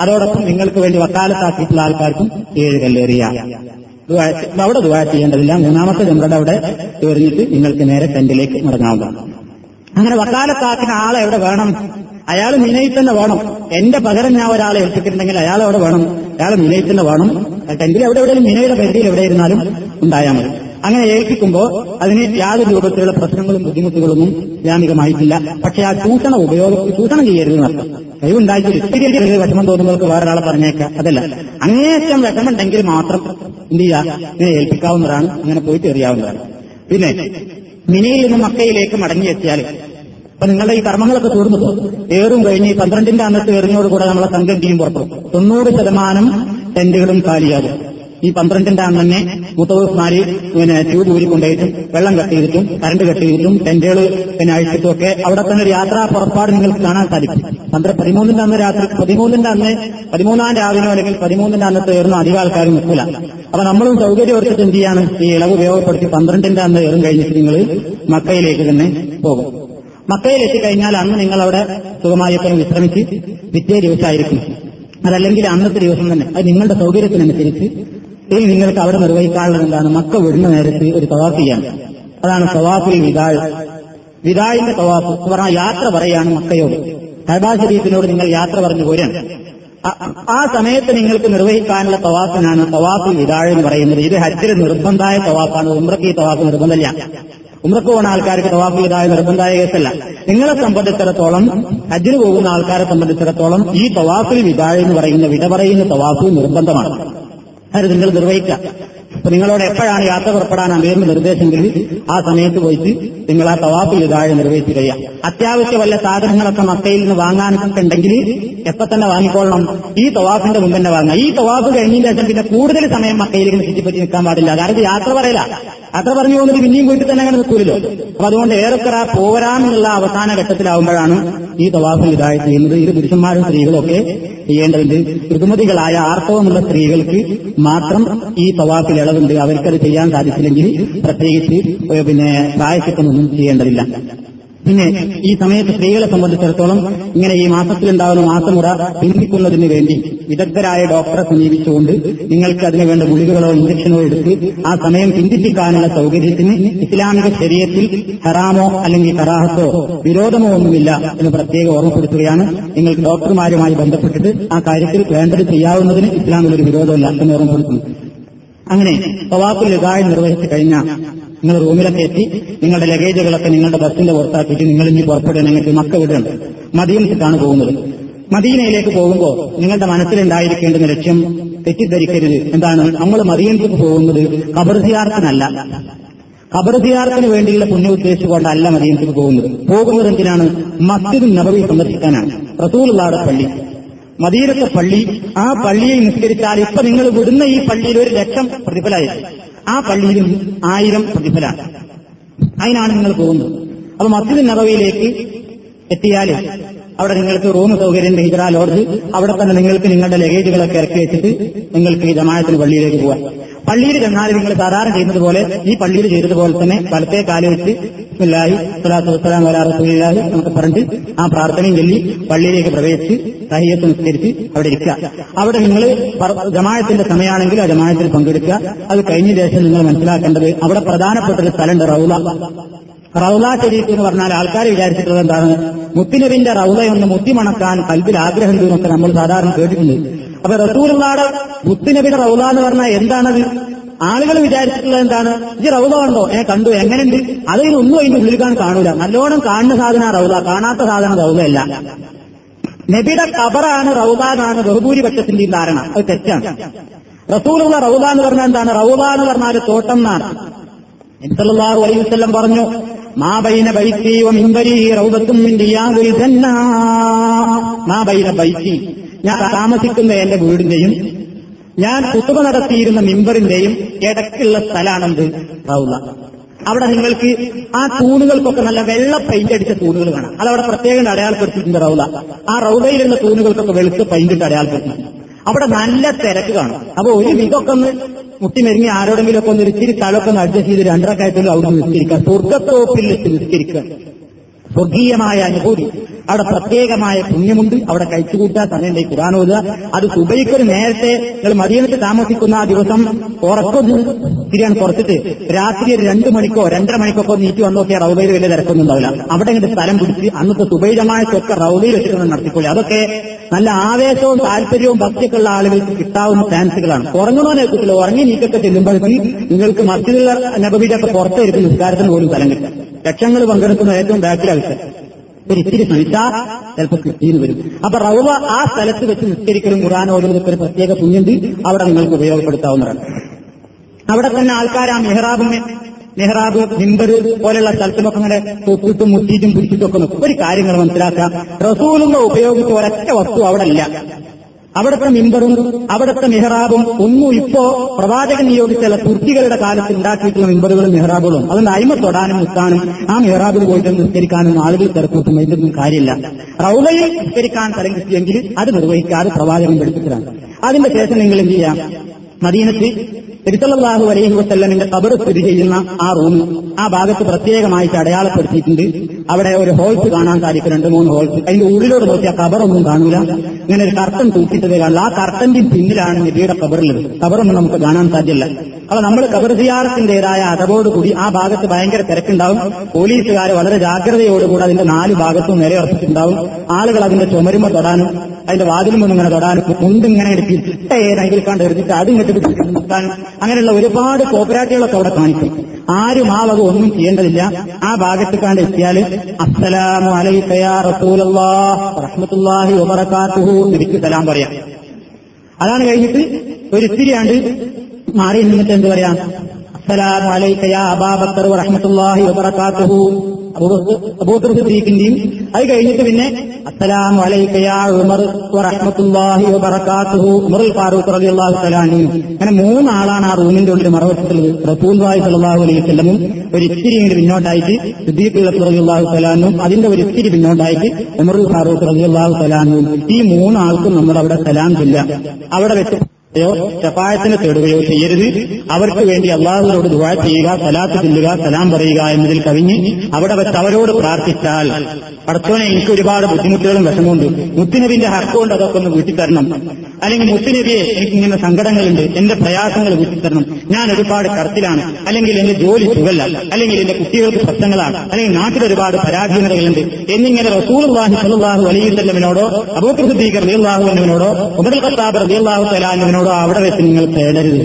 അതോടൊപ്പം നിങ്ങൾക്ക് വേണ്ടി വക്കാലത്താക്കിയിട്ടുള്ള ആൾക്കാർക്കും ഏഴ് കല്ലേറിയ അവിടെ ദുവാ ചെയ്യേണ്ടതില്ല മൂന്നാമത്തെ ജമ്പയുടെ അവിടെ എറിഞ്ഞിട്ട് നിങ്ങൾക്ക് നേരെ ടെന്റിലേക്ക് മടങ്ങാവുന്നതാണ് അങ്ങനെ വക്കാലത്താക്കിന് ആളെ എവിടെ വേണം? അയാൾ മിനയിൽ തന്നെ വേണം. എന്റെ പകരം ഞാൻ ഒരാളെ ഏൽപ്പിച്ചിട്ടുണ്ടെങ്കിൽ അയാൾ അവിടെ വേണം. അയാൾ മിനയിൽ തന്നെ വേണം ടെന്റിൽ എവിടെ എവിടെയും മിനയുടെ പരിധിയിൽ എവിടെ ഇരുന്നാലും ഉണ്ടായാൽ മതി. അങ്ങനെ ഏൽപ്പിക്കുമ്പോൾ അതിന് യാതൊരു രൂപത്തിലുള്ള പ്രശ്നങ്ങളും ബുദ്ധിമുട്ടുകളൊന്നും ഇസ്ലാമികമായിട്ടില്ല പക്ഷെ ആ ചൂഷണ ഉപയോഗം ചൂഷണം ചെയ്യരുത് നടത്തും കഴിവുണ്ടായിട്ട് വിഷമം തോന്നുന്നവർക്ക് വേറൊരാളെ പറഞ്ഞേക്കാം. അതല്ല അങ്ങേയറ്റം വിഷമുണ്ടെങ്കിൽ മാത്രം എന്ത് ചെയ്യുക? ഇങ്ങനെ ഏൽപ്പിക്കാവുന്നതാണ്. അങ്ങനെ പോയിട്ട് എറിയാവുന്നതാണ്. പിന്നെ മിനിയിൽ നിന്ന് മക്കയിലേക്ക് മടങ്ങിയെത്തിയാൽ അപ്പൊ നിങ്ങളുടെ ഈ കർമ്മങ്ങളൊക്കെ തീർന്നു. ഏറും കഴിഞ്ഞ് ഈ പന്ത്രണ്ടിന്റെ അന്നത്തെ കൂടെ നമ്മളെ സംഘം ടീം പുറത്തു തൊണ്ണൂറ് ശതമാനം ടെന്റുകളും കാലിയാകും. ഈ പന്ത്രണ്ടിന്റെ അന്ന് തന്നെ മുത്തവസ്മാര് പിന്നെ ട്യൂബ് ഊരിക്കൊണ്ടുപോയിട്ടും വെള്ളം കട്ട് ചെയ്തിട്ടും കറണ്ട് കട്ട് ചെയ്തിട്ടും ടെന്റുകൾ പിന്നെ അഴിച്ചിട്ടും ഒക്കെ അവിടെ തന്നെ ഒരു യാത്രാ പുറപ്പാട് നിങ്ങൾക്ക് കാണാൻ സാധിക്കും. പന്ത്രണ്ട് പതിമൂന്നിന്റെ അന്ന് രാത്രി പതിമൂന്നിന്റെ അന്ന് പതിമൂന്നാം രാവിലെ അല്ലെങ്കിൽ പതിമൂന്നിന്റെ അന്നത്തെ ഏറുന്ന അധിക ആൾക്കാരും നിൽക്കില്ല അപ്പൊ നമ്മളും സൗകര്യം ഓർത്തിട്ട് എന്ത് ചെയ്യാണ്? ഈ ഇളവ് ഉപയോഗപ്പെടുത്തി പന്ത്രണ്ടിന്റെ അന്ന് ഏറും കഴിഞ്ഞിട്ട് നിങ്ങൾ മക്കയിലേക്ക് തന്നെ പോകും. മക്കയിൽ എത്തിക്കഴിഞ്ഞാൽ അന്ന് നിങ്ങൾ അവിടെ സുഖമായപ്പോഴും വിശ്രമിച്ച് പിറ്റേ ദിവസമായിരിക്കും. അതല്ലെങ്കിൽ അന്നത്തെ ദിവസം തന്നെ. അത് നിങ്ങളുടെ സൗകര്യത്തിനനുസരിച്ച് ഇനി നിങ്ങൾക്ക് അവിടെ നിർവഹിക്കാനുള്ളത് എന്താണ്? മക്ക വിടുന്ന നേരത്ത് ഒരു തവാഫ് ചെയ്യാണ്. അതാണ് തവാഫുൽ വിതാൾ വിതാഴിന്റെ തവാഫ് പറഞ്ഞാൽ യാത്ര പറയാണ് മക്കയോട്. കൈബാ ശരീരത്തിനോട് നിങ്ങൾ യാത്ര പറഞ്ഞു പോരാണ് ആ- സമയത്ത് നിങ്ങൾക്ക് നിർവഹിക്കാനുള്ള തവാഫിനാണ് തവാഫിൽ വിതാഴ് എന്ന് പറയുന്നത്. ഇത് ഹജ്ജിൽ നിർബന്ധമായ തവാഫാണ്. ഉമ്രക്ക് തവാഫ് നിർബന്ധമില്ല. ഉമ്രക്ക് പോകുന്ന ആൾക്കാർക്ക് തവാഫ് വിദായ നിർബന്ധമായ കേസല്ല. നിങ്ങളെ സംബന്ധിച്ചിടത്തോളം ഹജ്ജിന് പോകുന്ന ആൾക്കാരെ സംബന്ധിച്ചിടത്തോളം ഈ തവാഫിൽ വിദായ എന്ന് പറയുന്ന വിട പറയുന്ന തവാഫ് നിർബന്ധമാണ്. അത് നിങ്ങൾ നിർവഹിക്കുക. അപ്പൊ നിങ്ങളോട് എപ്പോഴാണ് യാത്ര പുറപ്പെടാൻ അമീറിന് നിർദ്ദേശമെങ്കിൽ ആ സമയത്ത് പോയിട്ട് നിങ്ങൾ ആ തവാഫ് താഴെ നിർവഹിച്ചു കഴിയാം അത്യാവശ്യ വല്ല സാധനങ്ങളൊക്കെ മക്കയിൽ നിന്ന് വാങ്ങാനൊക്കെ ഉണ്ടെങ്കിൽ എപ്പോ തന്നെ വാങ്ങിക്കൊള്ളണം ഈ തവാഫിന്റെ മുമ്പ് തന്നെ വാങ്ങാം. ഈ തവാഫ് കഴിഞ്ഞതിന് ശേഷം പിന്നെ കൂടുതൽ സമയം മക്കയിലേക്ക് ചുറ്റിപ്പറ്റി നിൽക്കാൻ പാടില്ല. കാരണം യാത്ര പറയില്ല യാത്ര പറഞ്ഞു പോകുന്നത് പിന്നെയും വീട്ടിൽ തന്നെ അങ്ങനെ നിൽക്കൂലോ അപ്പൊ അതുകൊണ്ട് ഏറെക്കുറെ പോരാമെന്നുള്ള അവസാന ഘട്ടത്തിലാവുമ്പോഴാണ് ഈ തവാഫ് ഇതായി ചെയ്യുന്നത്. ഇത് പുരുഷന്മാരും സ്ത്രീകളും ഒക്കെ ചെയ്യേണ്ടതുണ്ട്. ഋതുമതികളായ ആർത്തവമുള്ള സ്ത്രീകൾക്ക് മാത്രം ഈ തവാഫിൽ ഇളവുണ്ട്. അവർക്കത് ചെയ്യാൻ സാധിച്ചില്ലെങ്കിൽ പ്രത്യേകിച്ച് പിന്നെ പിന്നെ പ്രായശിത്വമൊന്നും ചെയ്യേണ്ടതില്ല. പിന്നെ ഈ സമയത്ത് സ്ത്രീകളെ സംബന്ധിച്ചിടത്തോളം ഇങ്ങനെ ഈ മാസത്തിലുണ്ടാകുന്ന മാസമുറ പിന്തിക്കുന്നതിന് വേണ്ടി വിദഗ്ധരായ ഡോക്ടറെ സമീപിച്ചുകൊണ്ട് നിങ്ങൾക്ക് അതിനു വേണ്ട ഗുളികകളോ ഇഞ്ചക്ഷനോ എടുത്ത് ആ സമയം പിന്തിപ്പിക്കാനുള്ള സൗകര്യത്തിന് ഇസ്ലാമിക ശരീരത്തിൽ ഹറാമോ അല്ലെങ്കിൽ കറാഹത്തോ വിരോധമോ ഒന്നുമില്ല എന്ന് പ്രത്യേകം ഓർമ്മപ്പെടുത്തുകയാണ് നിങ്ങൾ ഡോക്ടർമാരുമായി ബന്ധപ്പെട്ടിട്ട് ആ കാര്യത്തിൽ വേണ്ടത് ചെയ്യാവുന്നതിന് ഇസ്ലാമിൽ ഒരു വിരോധമില്ല എന്ന് ഓർമ്മപ്പെടുത്തുന്നു. അങ്ങനെ തവാഫുൽ നിർവഹിച്ചു കഴിഞ്ഞാൽ നിങ്ങൾ റൂമിലൊക്കെ എത്തി നിങ്ങളുടെ ലഗേജുകളൊക്കെ നിങ്ങളുടെ ബസ്സിന്റെ പുറത്താക്കിയിട്ട് നിങ്ങൾ ഇനി പുറപ്പെടുക നിങ്ങൾക്ക് മക്ക വിടണം മദീനത്തിട്ടാണ് പോകുന്നത്. മദീനയിലേക്ക് പോകുമ്പോൾ നിങ്ങളുടെ മനസ്സിലുണ്ടായിരിക്കേണ്ടുന്ന ലക്ഷ്യം തെറ്റിദ്ധരിക്കരുത്. എന്താണ്? നമ്മൾ മദീനത്തേക്ക് പോകുന്നത് ഖബർ കബർദിയാർക്കിന് വേണ്ടിയുള്ള പുണ്യം ഉദ്ദേശിച്ചുകൊണ്ടല്ല മദീനത്തിൽ പോകുന്നത്. പോകുന്നത് എന്തിനാണ്? മസ്ജിദ് നബവി സന്ദർശിക്കാനാണ്. റസൂലുള്ളാടെ പള്ളി. മദീനത്തെ പള്ളി ആ പള്ളിയിൽ നിസ്കരിച്ചാൽ ഇപ്പൊ നിങ്ങൾ വിടുന്ന ഈ പള്ളിയിൽ ഒരു ലക്ഷം പ്രതിഫലമായി ആ പള്ളിയിലും ആയിരം പ്രതിഫല. അതിനാണ് നിങ്ങൾ പോകുന്നത്. അപ്പൊ മസ്ജിദ് നബവിയിലേക്ക് എത്തിയാൽ അവിടെ നിങ്ങൾക്ക് റൂം സൗകര്യം ഹിജറ ലോഡ്ജ് അവിടെ തന്നെ നിങ്ങൾക്ക് നിങ്ങളുടെ ലഗേജുകളൊക്കെ ഇറക്കി വെച്ചിട്ട് നിങ്ങൾക്ക് ഈ ജമായത്തിന് പള്ളിയിലേക്ക് പോകാം പള്ളിയിൽ ചെന്നാൽ നിങ്ങൾ സാധാരണ ചെയ്യുന്നത് പോലെ ഈ പള്ളിയിൽ ചെയ്തതുപോലെ തന്നെ വലത്തെ കാൽ വെച്ച് ബിസ്മില്ലാഹി സ്വലാത്തു വസ്സലാം വലാ റസൂലില്ലാഹി നമുക്ക് പറഞ്ഞിട്ട് ആ പ്രാർത്ഥനയും ചൊല്ലി പള്ളിയിലേക്ക് പ്രവേശിച്ച് സഹിയത്ത് നിസ്കരിച്ച് അവിടെ ഇരിക്കുക. അവിടെ നിങ്ങൾ ജമായത്തിന്റെ സമയമാണെങ്കിൽ ആ ജമായത്തിൽ പങ്കെടുക്കുക. അത് കഴിഞ്ഞ ശേഷം നിങ്ങൾ മനസ്സിലാക്കേണ്ടത് അവിടെ പ്രധാനപ്പെട്ട ഒരു സ്ഥലമുണ്ട് റൗല റൗല ശരീഫ് എന്ന് പറഞ്ഞാൽ ആൾക്കാർ വിചാരിച്ചിട്ടുള്ളത് എന്താണ്? മുത്തിനബിന്റെ റൗലയൊന്ന് മുത്തി മണക്കാൻ കൽബിൽ ആഗ്രഹം എന്നൊക്കെ നമ്മൾ സാധാരണ കേട്ടിട്ടുണ്ട്. അപ്പൊ റസൂലുള്ളാടെ മുത്തിനബിയുടെ റൗല എന്ന് പറഞ്ഞാൽ എന്താണത്? ആളുകൾ വിചാരിച്ചിട്ടുള്ളത് എന്താണ്? ഈ റൗദ ഉണ്ടോ ഏ കണ്ടു. എങ്ങനെയുണ്ട്? അതിനൊന്നും അതിന്റെ ഉള്ളിൽ കാണാൻ കാണൂല. നല്ലോണം കാണുന്ന സാധന റൗദ കാണാത്ത സാധനം റൗദയല്ല. നബിയുടെ കബറാണ് റൗദ എന്നാണ് ബഹുഭൂരിപക്ഷത്തിന്റെയും ധാരണ. അത് തെറ്റാണ്. റസൂലുള്ള റൗദ എന്ന് പറഞ്ഞാൽ എന്താണ്? റൗദ എന്ന് പറഞ്ഞാൽ തോട്ടം എന്നാണ്. അലൈഹി വസല്ലം പറഞ്ഞു മാ ബൈന ബൈത്തി മിമ്പരി റൗദത്തും മിൻ റിയാദിൽ ജന്ന മാ ബൈന ബൈത്തി. ഞാൻ താമസിക്കുന്ന എന്റെ വീടിന്റെയും ഞാൻ കുത്തുക നടത്തിയിരുന്ന മിമ്പറിന്റെയും ഇടയ്ക്കുള്ള സ്ഥലമാണെന്ത് റൗല അവിടെ നിങ്ങൾക്ക് ആ തൂണുകൾക്കൊക്കെ നല്ല വെള്ള പെയിന്റ് അടിച്ച തൂണുകൾ കാണാം. അതവിടെ പ്രത്യേകം അടയാളപ്പെടുത്തിയിട്ടുണ്ട് റൗല ആ റൗലയിലുള്ള തൂണുകൾക്കൊക്കെ വെളുത്ത് പെയിന്റ് ഇട്ട് അടയാളപ്പെടുത്തി അവിടെ നല്ല തിരക്ക് കാണും. അപ്പൊ ഒരു വിധമൊക്കെ ഒന്ന് മുട്ടിമെരുങ്ങി ആരോടെങ്കിലും ഒക്കെ ഒന്ന് ഇച്ചിരി തലൊക്കെ ഒന്ന് അഡ്ജസ്റ്റ് ചെയ്ത് രണ്ടരക്കായത്തിലും അവിടെ നിസ്കരിക്കുക സ്വർഗത്തോപ്പിൽ വെച്ച് നിസ്കരിക്കുക സ്വർഗീയമായ അനുഭൂതി. അവിടെ പ്രത്യേകമായ പുണ്യമുണ്ട്. അവിടെ കഴിച്ചുകൂട്ടാൻ സമയമുണ്ട് ഖുറാൻ ഓതുക. അത് സുബൈക്കൊരു നേരത്തെ നിങ്ങൾ മദീനത്ത് താമസിക്കുന്ന ആ ദിവസം ഉറക്കൊന്ന് തിരിയാൻ കുറച്ചിട്ട് രാത്രി ഒരു രണ്ട് മണിക്കോ രണ്ടര മണിക്കോ ഒക്കെ നീറ്റ് വന്നോക്കെ റൗബയിൽ വലിയ തിരക്കൊന്നും ഉണ്ടാവില്ല അവിടെ ഇങ്ങനെ സ്ഥലം പിടിച്ച് അന്നത്തെ സുബൈജമായൊക്കെ റൗബയിൽ വെച്ചിട്ട് നടത്തിക്കൊള്ളി അതൊക്കെ നല്ല ആവേശവും താല്പര്യവും ഭക്തിയൊക്കെ ഉള്ള ആളുകൾക്ക് കിട്ടാവുന്ന ചാൻസുകളാണ് ഉറങ്ങണോനെ കിട്ടില്ല ഉറങ്ങി നീക്കൊക്കെ ചെല്ലുമ്പോഴേക്ക് നിങ്ങൾക്ക് മസ്ജിദുള്ള നബബിയുടെ ഒക്കെ പുറത്തായിരിക്കും നിസ്കാരത്തിന് പോലും സ്ഥലം കിട്ടും ലക്ഷങ്ങൾ പങ്കെടുക്കുന്ന ഏറ്റവും ബാക്കിലാവശ്യം ഒരു നിൽക്കാ ചിലപ്പോൾ കിട്ടിയെന്ന് വരും. അപ്പൊ റൗവ ആ സ്ഥലത്ത് വെച്ച് നിസ്കരിക്കലും ഖുറാൻ ഓരോരുത്തർ ഒരു പ്രത്യേക പുണ്യണ്ട് അവിടെ നിങ്ങൾക്ക് ഉപയോഗപ്പെടുത്താവുന്നതാണ്. അവിടെ തന്നെ ആൾക്കാർ ആ മെഹ്റാബ് മിമ്പര് പോലെയുള്ള സ്ഥലത്തുമൊക്കെ അങ്ങനെ തൊട്ടിട്ടും മുട്ടിയിട്ടും പിടിച്ചിട്ടും ഒക്കെ നിൽക്കും ഒരു കാര്യങ്ങൾ മനസ്സിലാക്കാം റസൂലുള്ള ഉപയോഗിച്ച ഒരൊറ്റ വസ്തു അവിടെ ഇല്ല. അവിടുത്തെ മിമ്പറും അവിടുത്തെ മെഹ്റാബും. ഒന്നും ഇപ്പോ പ്രവാചകൻ നിയോഗിച്ചുള്ള തുർക്കികളുടെ കാലത്ത് ഉണ്ടാക്കിയിട്ടുള്ള മിമ്പറുകളും മെഹ്റാബുകളും. അതുകൊണ്ട് അയിമ തൊടാനും മുത്താനും ആ മെഹ്റാബിൽ പോയിട്ട് നിസ്കരിക്കാനും ആളുകൾ തിരക്കൂട്ടും ഇതിലൊന്നും കാര്യമില്ല. റൗലയിൽ നിസ്കരിക്കാൻ തരം കിട്ടിയെങ്കിൽ അത് നിർവഹിക്കാതെ പ്രവാചകൻ പഠിപ്പിച്ചതാണ് അതിന്റെ ശേഷം നിങ്ങൾ എന്ത് ചെയ്യാം? മദീനത്ത് തിരുത്തലാഹു അലൈഹി വസ്ല്ലമിന്റെ കബർ സ്ഥിതി ചെയ്യുന്ന ആ റൂം ആ ഭാഗത്ത് പ്രത്യേകമായിട്ട് അടയാളപ്പെടുത്തിയിട്ടുണ്ട്. അവിടെ ഒരു ഹോൾസ് കാണാൻ സാധിക്കും. രണ്ട് മൂന്ന് ഹോൾസ് അതിന്റെ ഉള്ളിലോട് ആ കബറൊന്നും കാണില്ല ഇങ്ങനെ ഒരു കർട്ടൻ തൂക്കിയിട്ടതേ കാണില്ല ആ കർട്ടന്റെ പിന്നിലാണ് നബിയുടെ കബറുള്ളത് കബറൊന്നും നമുക്ക് കാണാൻ സാധ്യമല്ല. അപ്പൊ നമ്മൾ കബർ സിയാറത്തിന്റേതായ അതവോടുകൂടി ആ ഭാഗത്ത് ഭയങ്കര തിരക്കുണ്ടാവും. പോലീസുകാർ വളരെ ജാഗ്രതയോടുകൂടി അതിന്റെ നാല് ഭാഗത്തും നിലയുറപ്പിച്ചിട്ടുണ്ടാവും. ആളുകൾ അതിന്റെ ചുമരുമ തൊടാനും അതിന്റെ വാതിലും ഇങ്ങനെ തൊടാനും മുണ്ടിങ്ങനെ എടുത്തി ഏതായി കണ്ട് എടുത്തിട്ട് അത് ഇങ്ങോട്ട് നിർത്താനും അങ്ങനെയുള്ള ഒരുപാട് കോപ്പറേറ്റീവുകളൊക്കെ അവിടെ കാണിക്കും. ആരും ആ വക ഒന്നും ചെയ്യേണ്ടതില്ല. ആ ഭാഗത്ത് കണ്ട് എത്തിയാൽ അസ്സലാമു അലൈക്കയാ റസൂലല്ലാഹ് റഹ്മത്തുള്ളാഹി വബറകാതുഹു തിരിച്ച് സലാം പറയാം. അതാണ് കഴിഞ്ഞിട്ട് ഒരു ഇത്തിരിയാണ്ട് മാറി നിന്നിട്ട് എന്ത് പറയാം? അസ്സലാമു യാ അബാബക്കർ റഹ്മത്തുള്ളാഹി വബറകാതുഹു. അബൂബക്കർ സിദ്ദീഖിന്റെയും അത് കഴിഞ്ഞിട്ട് പിന്നെ അസ്സലാമു യാ ഉമർ വറഹ്മത്തുള്ളാഹി വബറകാതുഹു. ഉമറുൽ ഫാറൂഖ് റളിയല്ലാഹു തആല അൻഹു. അങ്ങനെ മൂന്നാളാണ് ആ റൂമിന്റെ ഉള്ളിൽ മറവച്ചിട്ടുള്ളത് റസൂലുള്ളാഹി സല്ലല്ലാഹു അലൈഹി വസല്ലമും ഒരു ഇത്തിരി ഇങ്ങോട്ട് പിന്നോട്ടായിട്ട് സിദ്ദീഖ് റളിയല്ലാഹു തആല അൻഹും അതിന്റെ ഒരു ഇത്തിരി പിന്നോട്ടായിട്ട് ഉമറുൽ ഫാറൂഖ് റളിയല്ലാഹു തആല അൻഹും. ഈ മൂന്നാൾക്കും നമ്മൾ അവിടെ സലാം ചൊല്ല അവിടെ വെച്ച് യോ ശഫായത്തിന് തേടുകയോ ചെയ്യരുത്. അവർക്ക് വേണ്ടി അള്ളാഹുവിനോട് ദുവാ ചെയ്യുക സലാത്ത് ചെല്ലുക സലാം പറയുക എന്നതിൽ കവിഞ്ഞ് അവിടെ വെച്ച് അവരോട് പ്രാർത്ഥിച്ചാൽ. പടത്തോനെ എനിക്ക് ഒരുപാട് ബുദ്ധിമുട്ടുകളും വിഷമമുണ്ട് മുത്തുനബിന്റെ ഹക്കുകൊണ്ട് അതൊക്കെ ഒന്ന് വീട്ടിത്തരണം. അല്ലെങ്കിൽ മുത്തുനബിയെ എനിക്ക് ഇങ്ങനെ സങ്കടങ്ങളുണ്ട്. എന്റെ പ്രയാസങ്ങൾ വീട്ടിൽ തരണം ഞാൻ ഒരുപാട് കടത്തിലാണ് അല്ലെങ്കിൽ എന്റെ ജോലി സുഖല്ല അല്ലെങ്കിൽ എന്റെ കുട്ടികൾക്ക് പ്രശ്നങ്ങളാണ് അല്ലെങ്കിൽ നാട്ടിൽ ഒരുപാട് പരാധീനതകളുണ്ട്. എന്നിങ്ങനെ റസൂൽ സലാഹു അലൈവല്ലമിനോടോ അബൂക്കർ സിദ്ദീഖ് റളിയല്ലാഹു അൻഹുവിനോടോ ഉമർ ഖത്താബ് റളിയല്ലാഹു തലാനുവിനോടോ അവിടെ വെച്ച് നിങ്ങൾ തേടരുത്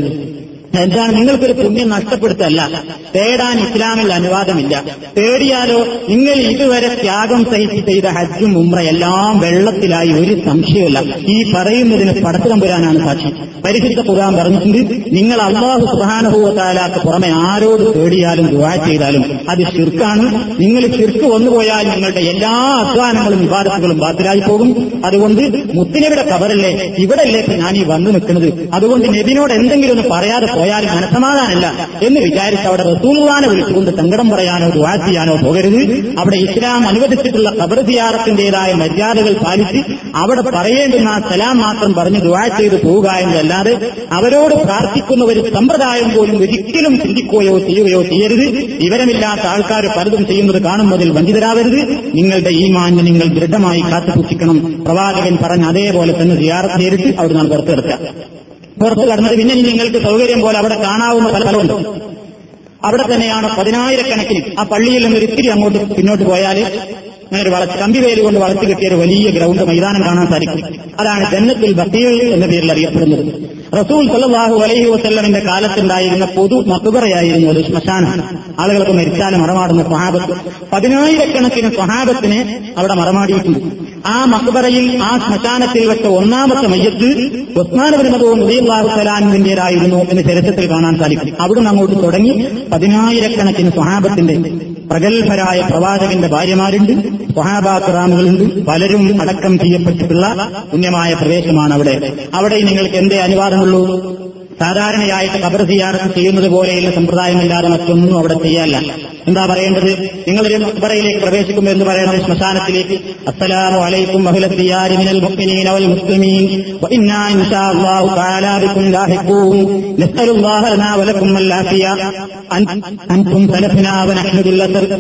എന്താണ് നിങ്ങൾക്കൊരു പുണ്യം നഷ്ടപ്പെടുത്തല്ല? തേടാൻ ഇസ്ലാമിൽ അനുവാദമില്ല. തേടിയാലോ നിങ്ങൾ ഇതുവരെ ത്യാഗം സഹിച്ച് ചെയ്ത ഹജ്ജും ഉമ്ര എല്ലാം വെള്ളത്തിലായി ഒരു സംശയമല്ല ഈ പറയുന്നതിന് പുരാനാണ് സാക്ഷി. പരിശുദ്ധ ഖുർആൻ പറഞ്ഞിട്ടുണ്ട് നിങ്ങൾ അള്ളാഹു സുഹാനുഭവത്താലാക്ക് പുറമെ ആരോട് തേടിയാലും ദുവാ ചെയ്താലും അത് ശിർക്കാണ്. നിങ്ങൾ ശിർക്ക് വന്നുപോയാൽ നിങ്ങളുടെ എല്ലാ അധ്വാനങ്ങളും വിവാദത്തുകളും ബാത്തിലായി പോകും. അതുകൊണ്ട് മുത്തിനവിടെ കവറല്ലേ ഇവിടെയല്ലേ ഞാൻ ഈ വന്നു നിൽക്കുന്നത്. അതുകൊണ്ട് നബിനോട് എന്തെങ്കിലും ഒന്ന് പറയാതെ പോയാൽ മനസമാധാനമല്ല എന്ന് വിചാരിച്ച് അവിടെ റസൂലുള്ളാനെ വിളിച്ചുകൊണ്ട് സങ്കടം പറയാനോ ദുവാ ചെയ്യാനോ പോകരുത്. അവിടെ ഇസ്ലാം അനുവദിച്ചിട്ടുള്ള ഖബർ സിയാറത്തിന്റേതായ മര്യാദകൾ പാലിച്ച് അവിടെ പറയേണ്ടുന്ന ആ സലാം മാത്രം പറഞ്ഞ് ദുവാ ചെയ്ത് പോവുക എന്നല്ലാതെ അവരോട് പ്രാർത്ഥിക്കുന്ന ഒരു സമ്പ്രദായം പോലും ഒരിക്കലും ചിന്തിക്കുകയോ ചെയ്യുകയോ ചെയ്യരുത്. വിവരമില്ലാത്ത ആൾക്കാർ പലതും ചെയ്യുന്നത് കാണുന്നതിൽ വഞ്ചിതരാവരുത്. നിങ്ങളുടെ ഈ മാന്യ നിങ്ങൾ ദൃഢമായി കാത്തുസൂക്ഷിക്കണം. പ്രവാചകൻ പറഞ്ഞ അതേപോലെ തന്നെ സിയാറത്ത് നേരിട്ട് അവിടെ നാം പുറത്തു കിടക്കുക പുറത്തു കടന്നത്. പിന്നെ നിങ്ങൾക്ക് സൗകര്യം പോലെ അവിടെ കാണാവുന്ന പല സ്ഥലമുണ്ട്. അവിടെ തന്നെയാണ് പതിനായിരക്കണക്കിന് ആ പള്ളിയിൽ നിന്ന് ഒരിത്തിരി അങ്ങോട്ട് പിന്നോട്ട് പോയാൽ അങ്ങനെ ഒരു കമ്പി കമ്പിവേലി കൊണ്ട് വളർത്തി കിട്ടിയ ഒരു വലിയ ഗ്രൗണ്ട് മൈതാനം കാണാൻ സാധിക്കും. അതാണ് ജന്നത്തിൽ ബക്കീൽ എന്ന പേരിൽ അറിയപ്പെടുന്നത്. റസൂൽ സല്ലാഹു അലൈഹി വസ്ല്ലമിന്റെ കാലത്തുണ്ടായിരുന്ന പൊതു മക്കുപറയായിരുന്നു ഒരു ശ്മശാനം. ആളുകൾക്ക് മരിച്ചാലും മറമാടുന്ന സ്വഹാബത്ത്. പതിനായിരക്കണക്കിന് സ്വഹാബത്തിനെ അവിടെ മറമാടിയിട്ടുണ്ട്. ആ മക്ബറയിൽ ആ ശ്മശാനത്തിൽ വെച്ച ഒന്നാമത്തെ മയ്യത്ത് ഉദയല്ലാഹു സലാമിന്റേതായിരുന്നു എന്ന് ചരിത്രത്തിൽ കാണാൻ സാധിക്കും. അവിടുന്ന് അങ്ങോട്ട് തുടങ്ങി പതിനായിരക്കണക്കിന് സ്വഹാബത്തിന്റെ പ്രഗത്ഭരായ പ്രവാചകന്റെ ഭാര്യമാരുണ്ട് സ്വഹാബാക്രാമുകളുണ്ട് പലരും അടക്കം ചെയ്യപ്പെട്ടിട്ടുള്ള പുണ്യമായ പ്രവേശമാണ് അവിടെ. അവിടെ നിങ്ങൾക്ക് എന്തേ അനുവാദമുള്ളൂ? സാധാരണയായിട്ട് കബർ സിയാറത്ത് ചെയ്യുന്നത് പോലെയുള്ള സമ്പ്രദായമല്ലാതെ മറ്റൊന്നും അവിടെ ചെയ്യാല്ല എന്താ പറയേണ്ടത്? നിങ്ങളൊരു മക്ബറയിലേക്ക് പ്രവേശിക്കുമ്പോൾ എന്ന് പറയണം ശ്മശാനത്തിലേക്ക്. അസ്സലാമു അലൈക്കും മിനൽ മുഅ്മിനീന വൽ മുസ്ലിമീൻ. വഇന്നാ ഇൻഷാ അല്ലാഹു തആല ബികും ലാഹിഖൂൻ. നസ്അലുല്ലാഹ ലനാ വലക്കും അൽആഫിയ അൻതും സലഫനാ വ നഹ്നു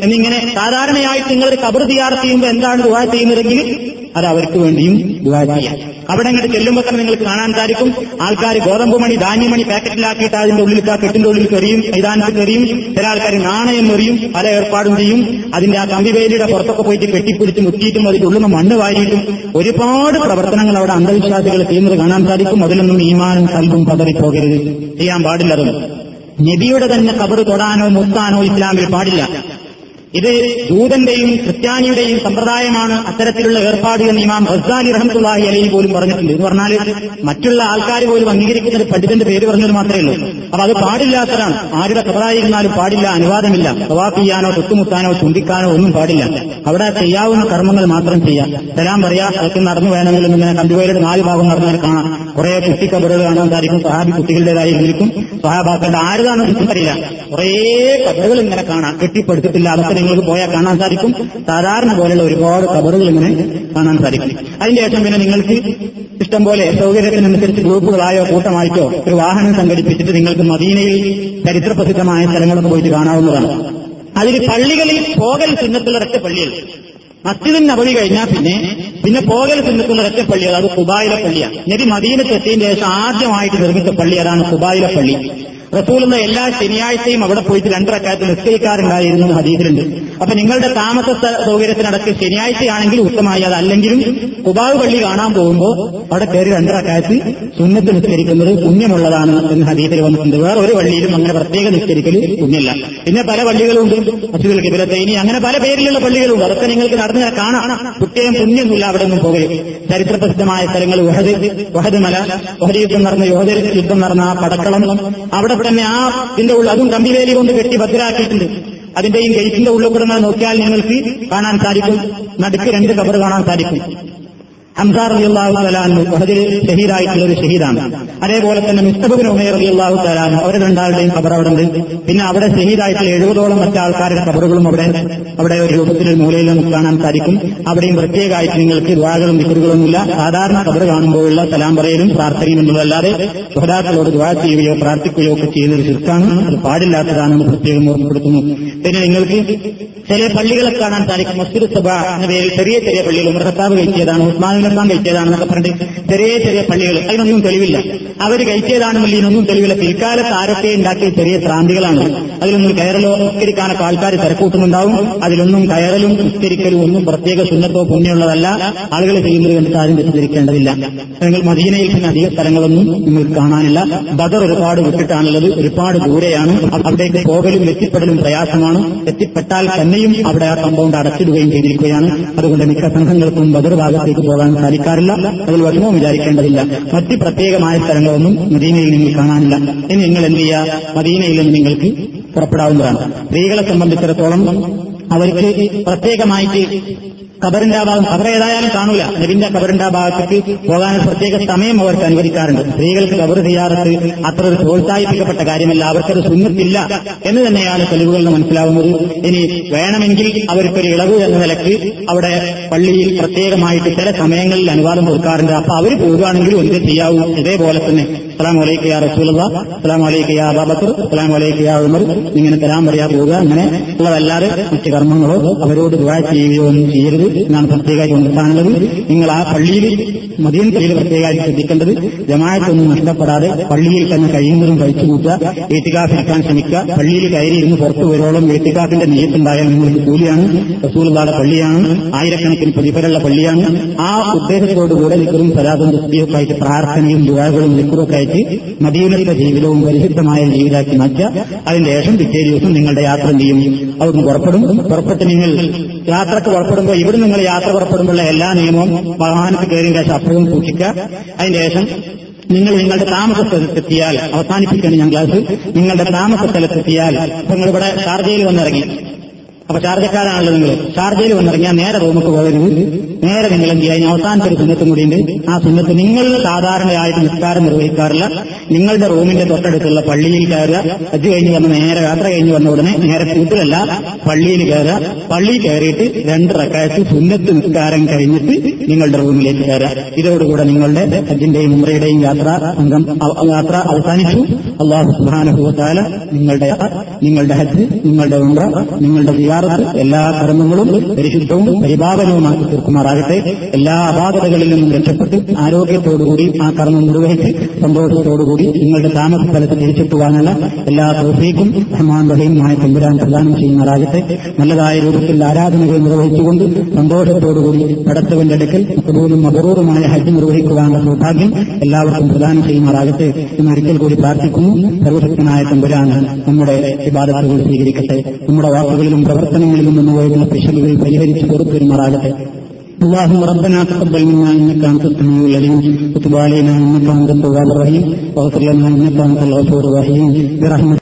എന്നിങ്ങനെ സാധാരണയായിട്ട് നിങ്ങൾ ഒരു കബർ സിയാറത്ത് ചെയ്യുമ്പോൾ എന്താണ് ദുആ ചെയ്യുന്നതെങ്കിൽ അത് അവർക്ക് വേണ്ടിയും ചെയ്യാം. അവിടെ അങ്ങോട്ട് ചെല്ലുമ്പോൾ തന്നെ നിങ്ങൾക്ക് കാണാൻ സാധിക്കും. ആൾക്കാർ ഗോതമ്പ് മണി ധാന്യമണി പാക്കറ്റിലാക്കിയിട്ട് അതിന്റെ ഉള്ളിൽ ആ കെട്ടിന്റെ ഉള്ളിൽ കെറിയും മൈതാനത്ത് കെറിയും ചില ആൾക്കാർ നാണയം എറിയും പല ഏർപ്പാടും ചെയ്യും. അതിന്റെ ആ കമ്പിവേലിയുടെ പുറത്തൊക്കെ പോയിട്ട് കെട്ടിപ്പിടിച്ച് മുറ്റിയിട്ടും അതിന്റെ ഉള്ളിൽ നിന്ന് മണ്ണ് വാരിയിട്ടും ഒരുപാട് പ്രവർത്തനങ്ങൾ അവിടെ അന്ധവിശ്വാസികൾ ചെയ്യുന്നത് കാണാൻ സാധിക്കും. അതിലൊന്നും ഈമാനും കൽബും പതറിപ്പോകരുത്. ചെയ്യാൻ പാടില്ലതും നബിയുടെ തന്നെ കബറ് തൊടാനോ മുത്താനോ ഇസ്ലാമിൽ പാടില്ല. ഇത് ജൂതന്റെയും ക്രിസ്ത്യാനിയുടെയും സമ്പ്രദായമാണ് അത്തരത്തിലുള്ള ഏർപ്പാട് എന്ന് ഇമാം റസാലി റഹമത്തുള്ളാഹി അലൈഹി പോലും പറഞ്ഞിട്ടുണ്ട്. എന്ന് പറഞ്ഞാൽ മറ്റുള്ള ആൾക്കാർ പോലും അംഗീകരിക്കുന്ന ഒരു പണ്ഡിതന്റെ പേര് പറഞ്ഞത് മാത്രമേ ഉള്ളൂ. അപ്പൊ അത് പാടില്ലാത്തതാണ്. ആരുടെ കഥറായിരുന്നാലും പാടില്ല അനുവാദമില്ല. തവാഫ് ചെയ്യാനോ തൊട്ടുമുത്താനോ ചുണ്ടിക്കാനോ ഒന്നും പാടില്ല. അവിടെ ചെയ്യാവുന്ന കർമ്മങ്ങൾ മാത്രം ചെയ്യാം. സലാം പറയാ അതൊക്കെ നടന്നു വേണമെങ്കിലും ഇങ്ങനെ കണ്ടുപോയുടെ നാല് ഭാഗം നടന്നാൽ കാണാം. കുറെ കുട്ടിക്കബറുകൾ കാണാൻ സാധിക്കും. സഹാബി കുട്ടികളുടേതായിരിക്കും സഹാബാക്കളുടെ ആരുതാണെന്ന് അറിയില്ല. കുറെ കബറുകൾ ഇങ്ങനെ കാണാം. കെട്ടിപ്പടുത്തിട്ടില്ല. അതൊക്കെ നിങ്ങൾക്ക് പോയാൽ കാണാൻ സാധിക്കും. സാധാരണ പോലെയുള്ള ഒരുപാട് കബറുകൾ ഇങ്ങനെ കാണാൻ സാധിക്കും. അതിന്റെ ശേഷം പിന്നെ നിങ്ങൾക്ക് ഇഷ്ടം പോലെ സൗകര്യത്തിനനുസരിച്ച് ഗ്രൂപ്പുകളായോ കൂട്ടമായിട്ടോ ഒരു വാഹനം സംഘടിപ്പിച്ചിട്ട് നിങ്ങൾക്ക് മദീനയിൽ ചരിത്രപ്രസിദ്ധമായ സ്ഥലങ്ങളൊക്കെ പോയിട്ട് കാണാവുന്നതാണ്. അതിൽ പള്ളികളിൽ പോകൽ ചിഹ്നത്തിലുള്ള ഒറ്റ പള്ളികൾ മസ്ജിദിൻ നബവി കഴിഞ്ഞാൽ പിന്നെ പിന്നെ പോകൽ ചിഹ്നത്തിലുള്ള ഒറ്റ പള്ളി അത് കുബായിലെ പള്ളിയാണ് നബി മദീനത്ത് എത്തിയതിന് ശേഷം ആദ്യമായിട്ട് നിർമ്മിച്ച പള്ളി അതാണ് പള്ളി. റസൂലുള്ള എല്ലാ ശനിയാഴ്ചയും അവിടെ പോയിട്ട് രണ്ടരക്കാലത്ത് നിസ്കരിക്കാറുണ്ടായിരുന്നു ഹദീസിലുണ്ട്. അപ്പൊ നിങ്ങളുടെ താമസ സൗകര്യത്തിനടക്ക് ശനിയാഴ്ചയാണെങ്കിൽ ഉത്തമമായി അല്ലെങ്കിലും കുബാവ് പള്ളി കാണാൻ പോകുമ്പോൾ അവിടെ കയറി രണ്ടരക്കാലത്ത് സുന്നത്ത് നിസ്കരിക്കുന്നത് പുണ്യമുള്ളതാണ് എന്ന് ഹദീസിൽ വന്നിട്ടുണ്ട്. വേറെ ഒരു പള്ളിയിലും അങ്ങനെ പ്രത്യേക നിസ്കരിക്കൽ പുണ്യല്ല. പിന്നെ പല പള്ളികളുണ്ട്. അസുഖൽ കിബിലത്തൈനി അങ്ങനെ പല പേരിലുള്ള പള്ളികളുണ്ട്. അതൊക്കെ നിങ്ങൾക്ക് നടന്ന് കാണാം. കുട്ടിയും പുണ്യമൊന്നുമില്ല അവിടെ നിന്നും ചരിത്ര ചരിത്രപ്രസിദ്ധമായ സ്ഥലങ്ങൾ വഹദ് വഹദ് മല വഹദ് യുദ്ധം നടന്ന യോഹദ യുദ്ധം നടന്ന ആ പടക്കളം അവിടെ തന്നെ ആ ഇതിന്റെ ഉള്ളിൽ അതും കമ്പിവേലി കൊണ്ട് കെട്ടി ഭദ്രാക്കിയിട്ടുണ്ട്. അതിന്റെയും ഗേറ്റിന്റെ ഉള്ളിൽ കൂടെ നോക്കിയാൽ നിങ്ങൾക്ക് കാണാൻ സാധിക്കും. നടുക്ക് രണ്ട് കബർ കാണാൻ സാധിക്കും. ഹംസാർ അലിയുള്ളാഹു തലാനു വഹദിൽ ഷഹീദായിട്ടുള്ള ഒരു ഷഹീദാണ്. അതേപോലെ തന്നെ മിസ്തബിൻ ഉമേർ അലിയുള്ളാഹു തലാനു അവർ രണ്ടാളുടെയും ഖബർ അവിടെ ഉണ്ട് പിന്നെ അവിടെ ഷഹീദായിട്ടുള്ള എഴുപതോളം മറ്റു ആൾക്കാരുടെ ഖബറുകളും അവിടെ അവിടെ ഒരു രൂപത്തിൽ മൂലയിൽ നമുക്ക് കാണാൻ സാധിക്കും. അവിടെയും പ്രത്യേകമായിട്ട് നിങ്ങൾക്ക് ദ്വാകളും വിക്കറുകളൊന്നുമില്ല സാധാരണ ഖബർ കാണുമ്പോഴുള്ള സലാം പറയലും പ്രാർത്ഥനയും എന്നുള്ളതല്ലാതെ സുഹദാക്കളോട് ദ്വാ ചെയ്യുകയോ പ്രാർത്ഥിക്കുകയോ ഒക്കെ ചെയ്യുന്ന ഒരു ശിർക്കാണ്. അത് പാടില്ലാത്തതാണെന്ന് പ്രത്യേകം ഓർമ്മപ്പെടുത്തുന്നു. പിന്നെ നിങ്ങൾക്ക് ചില പള്ളികളെ കാണാൻ സാധിക്കും. മസ്ജിദ് സഭ എന്ന പേരിൽ ചെറിയ ചെറിയ പള്ളികളും ഉമർ ഖത്താബ് കഴിച്ചതാണ് ഉസ്മാൻ ഖത്താൻ കഴിച്ചതാണെന്നൊക്കെ പറഞ്ഞിട്ട് ചെറിയ ചെറിയ പള്ളികൾ അതിനൊന്നും തെളിവില്ല. അവർ കഴിച്ചതാണെന്നുള്ള ഇതിനൊന്നും തെളിവില്ല. പിൽക്കാലത്ത് ആരൊക്കെ ഉണ്ടാക്കിയ ചെറിയ ഭ്രാന്തികളാണ് അതിലൊന്നും കയറലോ നിസ്കരിക്കാനൊക്കെ ആൾക്കാർ തിരക്കൂട്ടുന്നുണ്ടാവും. അതിലൊന്നും കയറലും നിസ്കരിക്കലും ഒന്നും പ്രത്യേക സുന്നത്തോ പുണ്യമുള്ളതല്ല. ആളുകൾ ചെയ്യുന്നത് കണ്ടിട്ട് ആരും തെറ്റിദ്ധരിക്കേണ്ടതില്ല. നിങ്ങൾ മദീനയിൽ പിന്നെ അധിക സ്ഥലങ്ങളൊന്നും നിങ്ങൾക്ക് കാണാനില്ല. ബദർ ഒരുപാട് വിട്ടിട്ടാണുള്ളത്. ഒരുപാട് ദൂരെയാണ്. അവിടേക്ക് പോകലും എത്തിപ്പെടലും പ്രയാസമാണ്. എത്തിപ്പെട്ടാൽ തന്നെയും അവിടെ ആ കമ്പൗണ്ട് അടച്ചിടുകയും ചെയ്തിരിക്കുകയാണ്. അതുകൊണ്ട് മിക്ക സംഘങ്ങൾക്കും ബദർ ഭാഗത്തേക്ക് പോകാൻ സാധിക്കാറില്ല. അതിൽ വിഷമവും വിചാരിക്കേണ്ടതില്ല. മറ്റ് പ്രത്യേകമായ സ്ഥലങ്ങളൊന്നും മദീനയിൽ നിങ്ങൾ കാണാനില്ല. ഇനി നിങ്ങൾ എന്ത് ചെയ്യുക? മദീനയിൽ നിന്ന് നിങ്ങൾക്ക് പുറപ്പെടാവുന്നതാണ്. സ്ത്രീകളെ സംബന്ധിച്ചിടത്തോളം അവർക്ക് പ്രത്യേകമായിട്ട് കബറിന്റെ ആ ഭാഗം കബർ ഏതായാലും കാണൂല. നബിന്റെ കബറിന്റെ ആ ഭാഗത്തേക്ക് പോകാൻ പ്രത്യേക സമയം അവർക്ക് അനുവദിക്കാറുണ്ട്. സ്ത്രീകൾക്ക് കബർ ചെയ്യാറത്ത് അത്ര ഒരു പ്രോത്സാഹിപ്പിക്കപ്പെട്ട കാര്യമല്ല. അവർക്കത് സുന്നത്തില്ല എന്ന് തന്നെയാണ് തെളിവുകളിൽ മനസ്സിലാവുന്നത്. ഇനി വേണമെങ്കിൽ അവർക്കൊരു ഇളവ് എന്ന നിലയ്ക്ക് അവിടെ പള്ളിയിൽ പ്രത്യേകമായിട്ട് ചില സമയങ്ങളിൽ അനുവാദം കൊടുക്കാറുണ്ട്. അപ്പൊ അവർ പോകുകയാണെങ്കിൽ എന്ത് ചെയ്യാവൂ? ഇതേപോലെ തന്നെ അസ്ലാം വലൈക്ക് യാ റസൂലുള്ള. സലാം വലൈക്ക് യാ അബാബക്കർ സലാം വലൈക്ക് യാ ഉമർ. ഇങ്ങനെ തരാൻ പറയാ പോവുക. അങ്ങനെ ഉള്ളതല്ലാതെ മറ്റ് കർമ്മങ്ങളോ അവരോട് ദുവാ ചെയ്യുകയോ ഒന്നും ചെയ്യരുത് എന്നാണ് പ്രത്യേകമായി കൊണ്ടുപോകാനുള്ളത് നിങ്ങൾ ആ പള്ളിയിൽ കയ്യിൽ പ്രത്യേകമായി ശ്രദ്ധിക്കേണ്ടത് ജമായത്തൊന്നും നഷ്ടപ്പെടാതെ പള്ളിയിൽ തന്നെ കഴിയുന്നതും കഴിച്ചു കൂട്ടുക ഏറ്റുകാഫിരിക്കാൻ ശ്രമിക്കുക. പള്ളിയിൽ കയറിയിരുന്ന് പുറത്തു വരുവോളം വീട്ടുകാഫിന്റെ നീയത്തുണ്ടായാൽ നിങ്ങൾക്ക് കൂലിയാണ്. റസൂലുള്ളാടെ പള്ളിയാണ്. ആയിരക്കണക്കിന് പ്രതിഫലമുള്ള പള്ളിയാണ്. ആ ഉദ്ദേശത്തോടുകൂടെ നിൽക്കും സലാദും തസ്ബീഹൊക്കെ പ്രാർത്ഥനയും ദുരാകളും നിക്കറൊക്കെ ആയിട്ട് മദീനത്തെ ജീവിതവും പരിശുദ്ധമായ ജീവിതാക്കി മാറ്റുക. അതിന്റെ ശേഷം പിറ്റേ ദിവസം നിങ്ങളുടെ യാത്ര ചെയ്യും? അവിടുന്ന് പുറപ്പെടും. പുറപ്പെട്ട് നിങ്ങൾ യാത്രയ്ക്ക് പുറപ്പെടുമ്പോൾ ഇവിടെ നിങ്ങൾ യാത്ര പുറപ്പെടുമ്പോഴുള്ള എല്ലാ നിയമവും വാഹനത്തിൽ കയറിയ ശേഷം അപ്പോഴും സൂക്ഷിക്കുക. അതിന്റെ ശേഷം നിങ്ങൾ നിങ്ങളുടെ താമസ സ്ഥലത്തെത്തിയാൽ അവസാനിപ്പിക്കണം ഞാൻ ക്ലാസ് നിങ്ങളുടെ താമസ സ്ഥലത്തെത്തിയാൽ നിങ്ങൾ ഇവിടെ ഷാർജയിൽ വന്നിറങ്ങി. അപ്പൊ ചാർജക്കാരാണല്ലോ നിങ്ങൾ ചാർജയിൽ വന്നിറങ്ങിയാൽ നേരെ റൂമൊക്കെ പോകരുത് നേരെ നിങ്ങൾ എന്ത് ചെയ്യാൻ അവസാനത്തെ ഒരു സുന്നത്തും കൂടിയുണ്ട് ആ സുന്നത്ത് നിങ്ങൾ സാധാരണയായിട്ട് നിസ്കാരം നിർവഹിക്കാറില്ല. നിങ്ങളുടെ റൂമിന്റെ തൊട്ടടുത്തുള്ള പള്ളിയിൽ കയറുക. ഹജ്ജ് കഴിഞ്ഞ് വന്ന് നേരെ യാത്ര കഴിഞ്ഞ് വന്ന ഉടനെ നേരെ വീട്ടിലല്ല പള്ളിയിൽ കയറുക. പള്ളി കയറിയിട്ട് രണ്ട് റക്കായത്ത് സുന്നത്ത് നിസ്കാരം കഴിഞ്ഞിട്ട് നിങ്ങളുടെ റൂമിലേക്ക് കയറുക. ഇതോടുകൂടെ നിങ്ങളുടെ ഹജ്ജിന്റെയും ഉമ്രയുടെയും യാത്ര അംഗം യാത്ര അവസാനിച്ചു. അള്ളാഹു സുബാനുഭവത്താല നിങ്ങളുടെ നിങ്ങളുടെ ഹജ്ജ് നിങ്ങളുടെ ഉമ്ര നിങ്ങളുടെ സിയാറത്ത് എല്ലാ കർമ്മങ്ങളും പരിശുദ്ധവും പരിപാലനവുമാക്കി തീർക്കുമാറാകട്ടെ. എല്ലാ അപാകതകളിൽ നിന്നും രക്ഷപ്പെട്ട് ആരോഗ്യത്തോടുകൂടി ആ കർമ്മം നിർവഹിച്ച് സന്തോഷത്തോടുകൂടി നിങ്ങളുടെ താമസ സ്ഥലത്ത് തിരിച്ചെത്തുവാനുള്ള എല്ലാ തോഫീക്കും റഹീമുമായ തമ്പുരാൻ പ്രദാനം ചെയ്യുമാറാകട്ടെ. നല്ലതായ രൂപത്തിൽ ആരാധനകൾ നിർവഹിച്ചുകൊണ്ട് സന്തോഷത്തോടുകൂടി പടത്തവന്റെ അടുക്കൽ മക്കബൂലും മകറൂറുമായ ഹജ്ജ് നിർവഹിക്കുവാനുള്ള സൗഭാഗ്യം എല്ലാവർക്കും പ്രദാനം ചെയ്യുമാറാകട്ടെ എന്ന് ഒരിക്കൽ കൂടി പ്രാർത്ഥിക്കുന്നു. സർവശക്തനായ തമ്പുരാൻ നമ്മുടെ വിവാദത്തുകൾ സ്വീകരിക്കട്ടെ. നമ്മുടെ വാക്കുകളിലും പ്രവർത്തനങ്ങളിലും നിന്ന് പോയിട്ടുള്ള പിശകുകൾ പരിഹരിച്ച് പുറത്തുവരുമാറാകട്ടെ اللهم ربنا تقبل منا انك انت السميع العليم وتب علينا انك انت التواب الرحيم واغفر لنا انك انت الغفور الرحيم برحمتك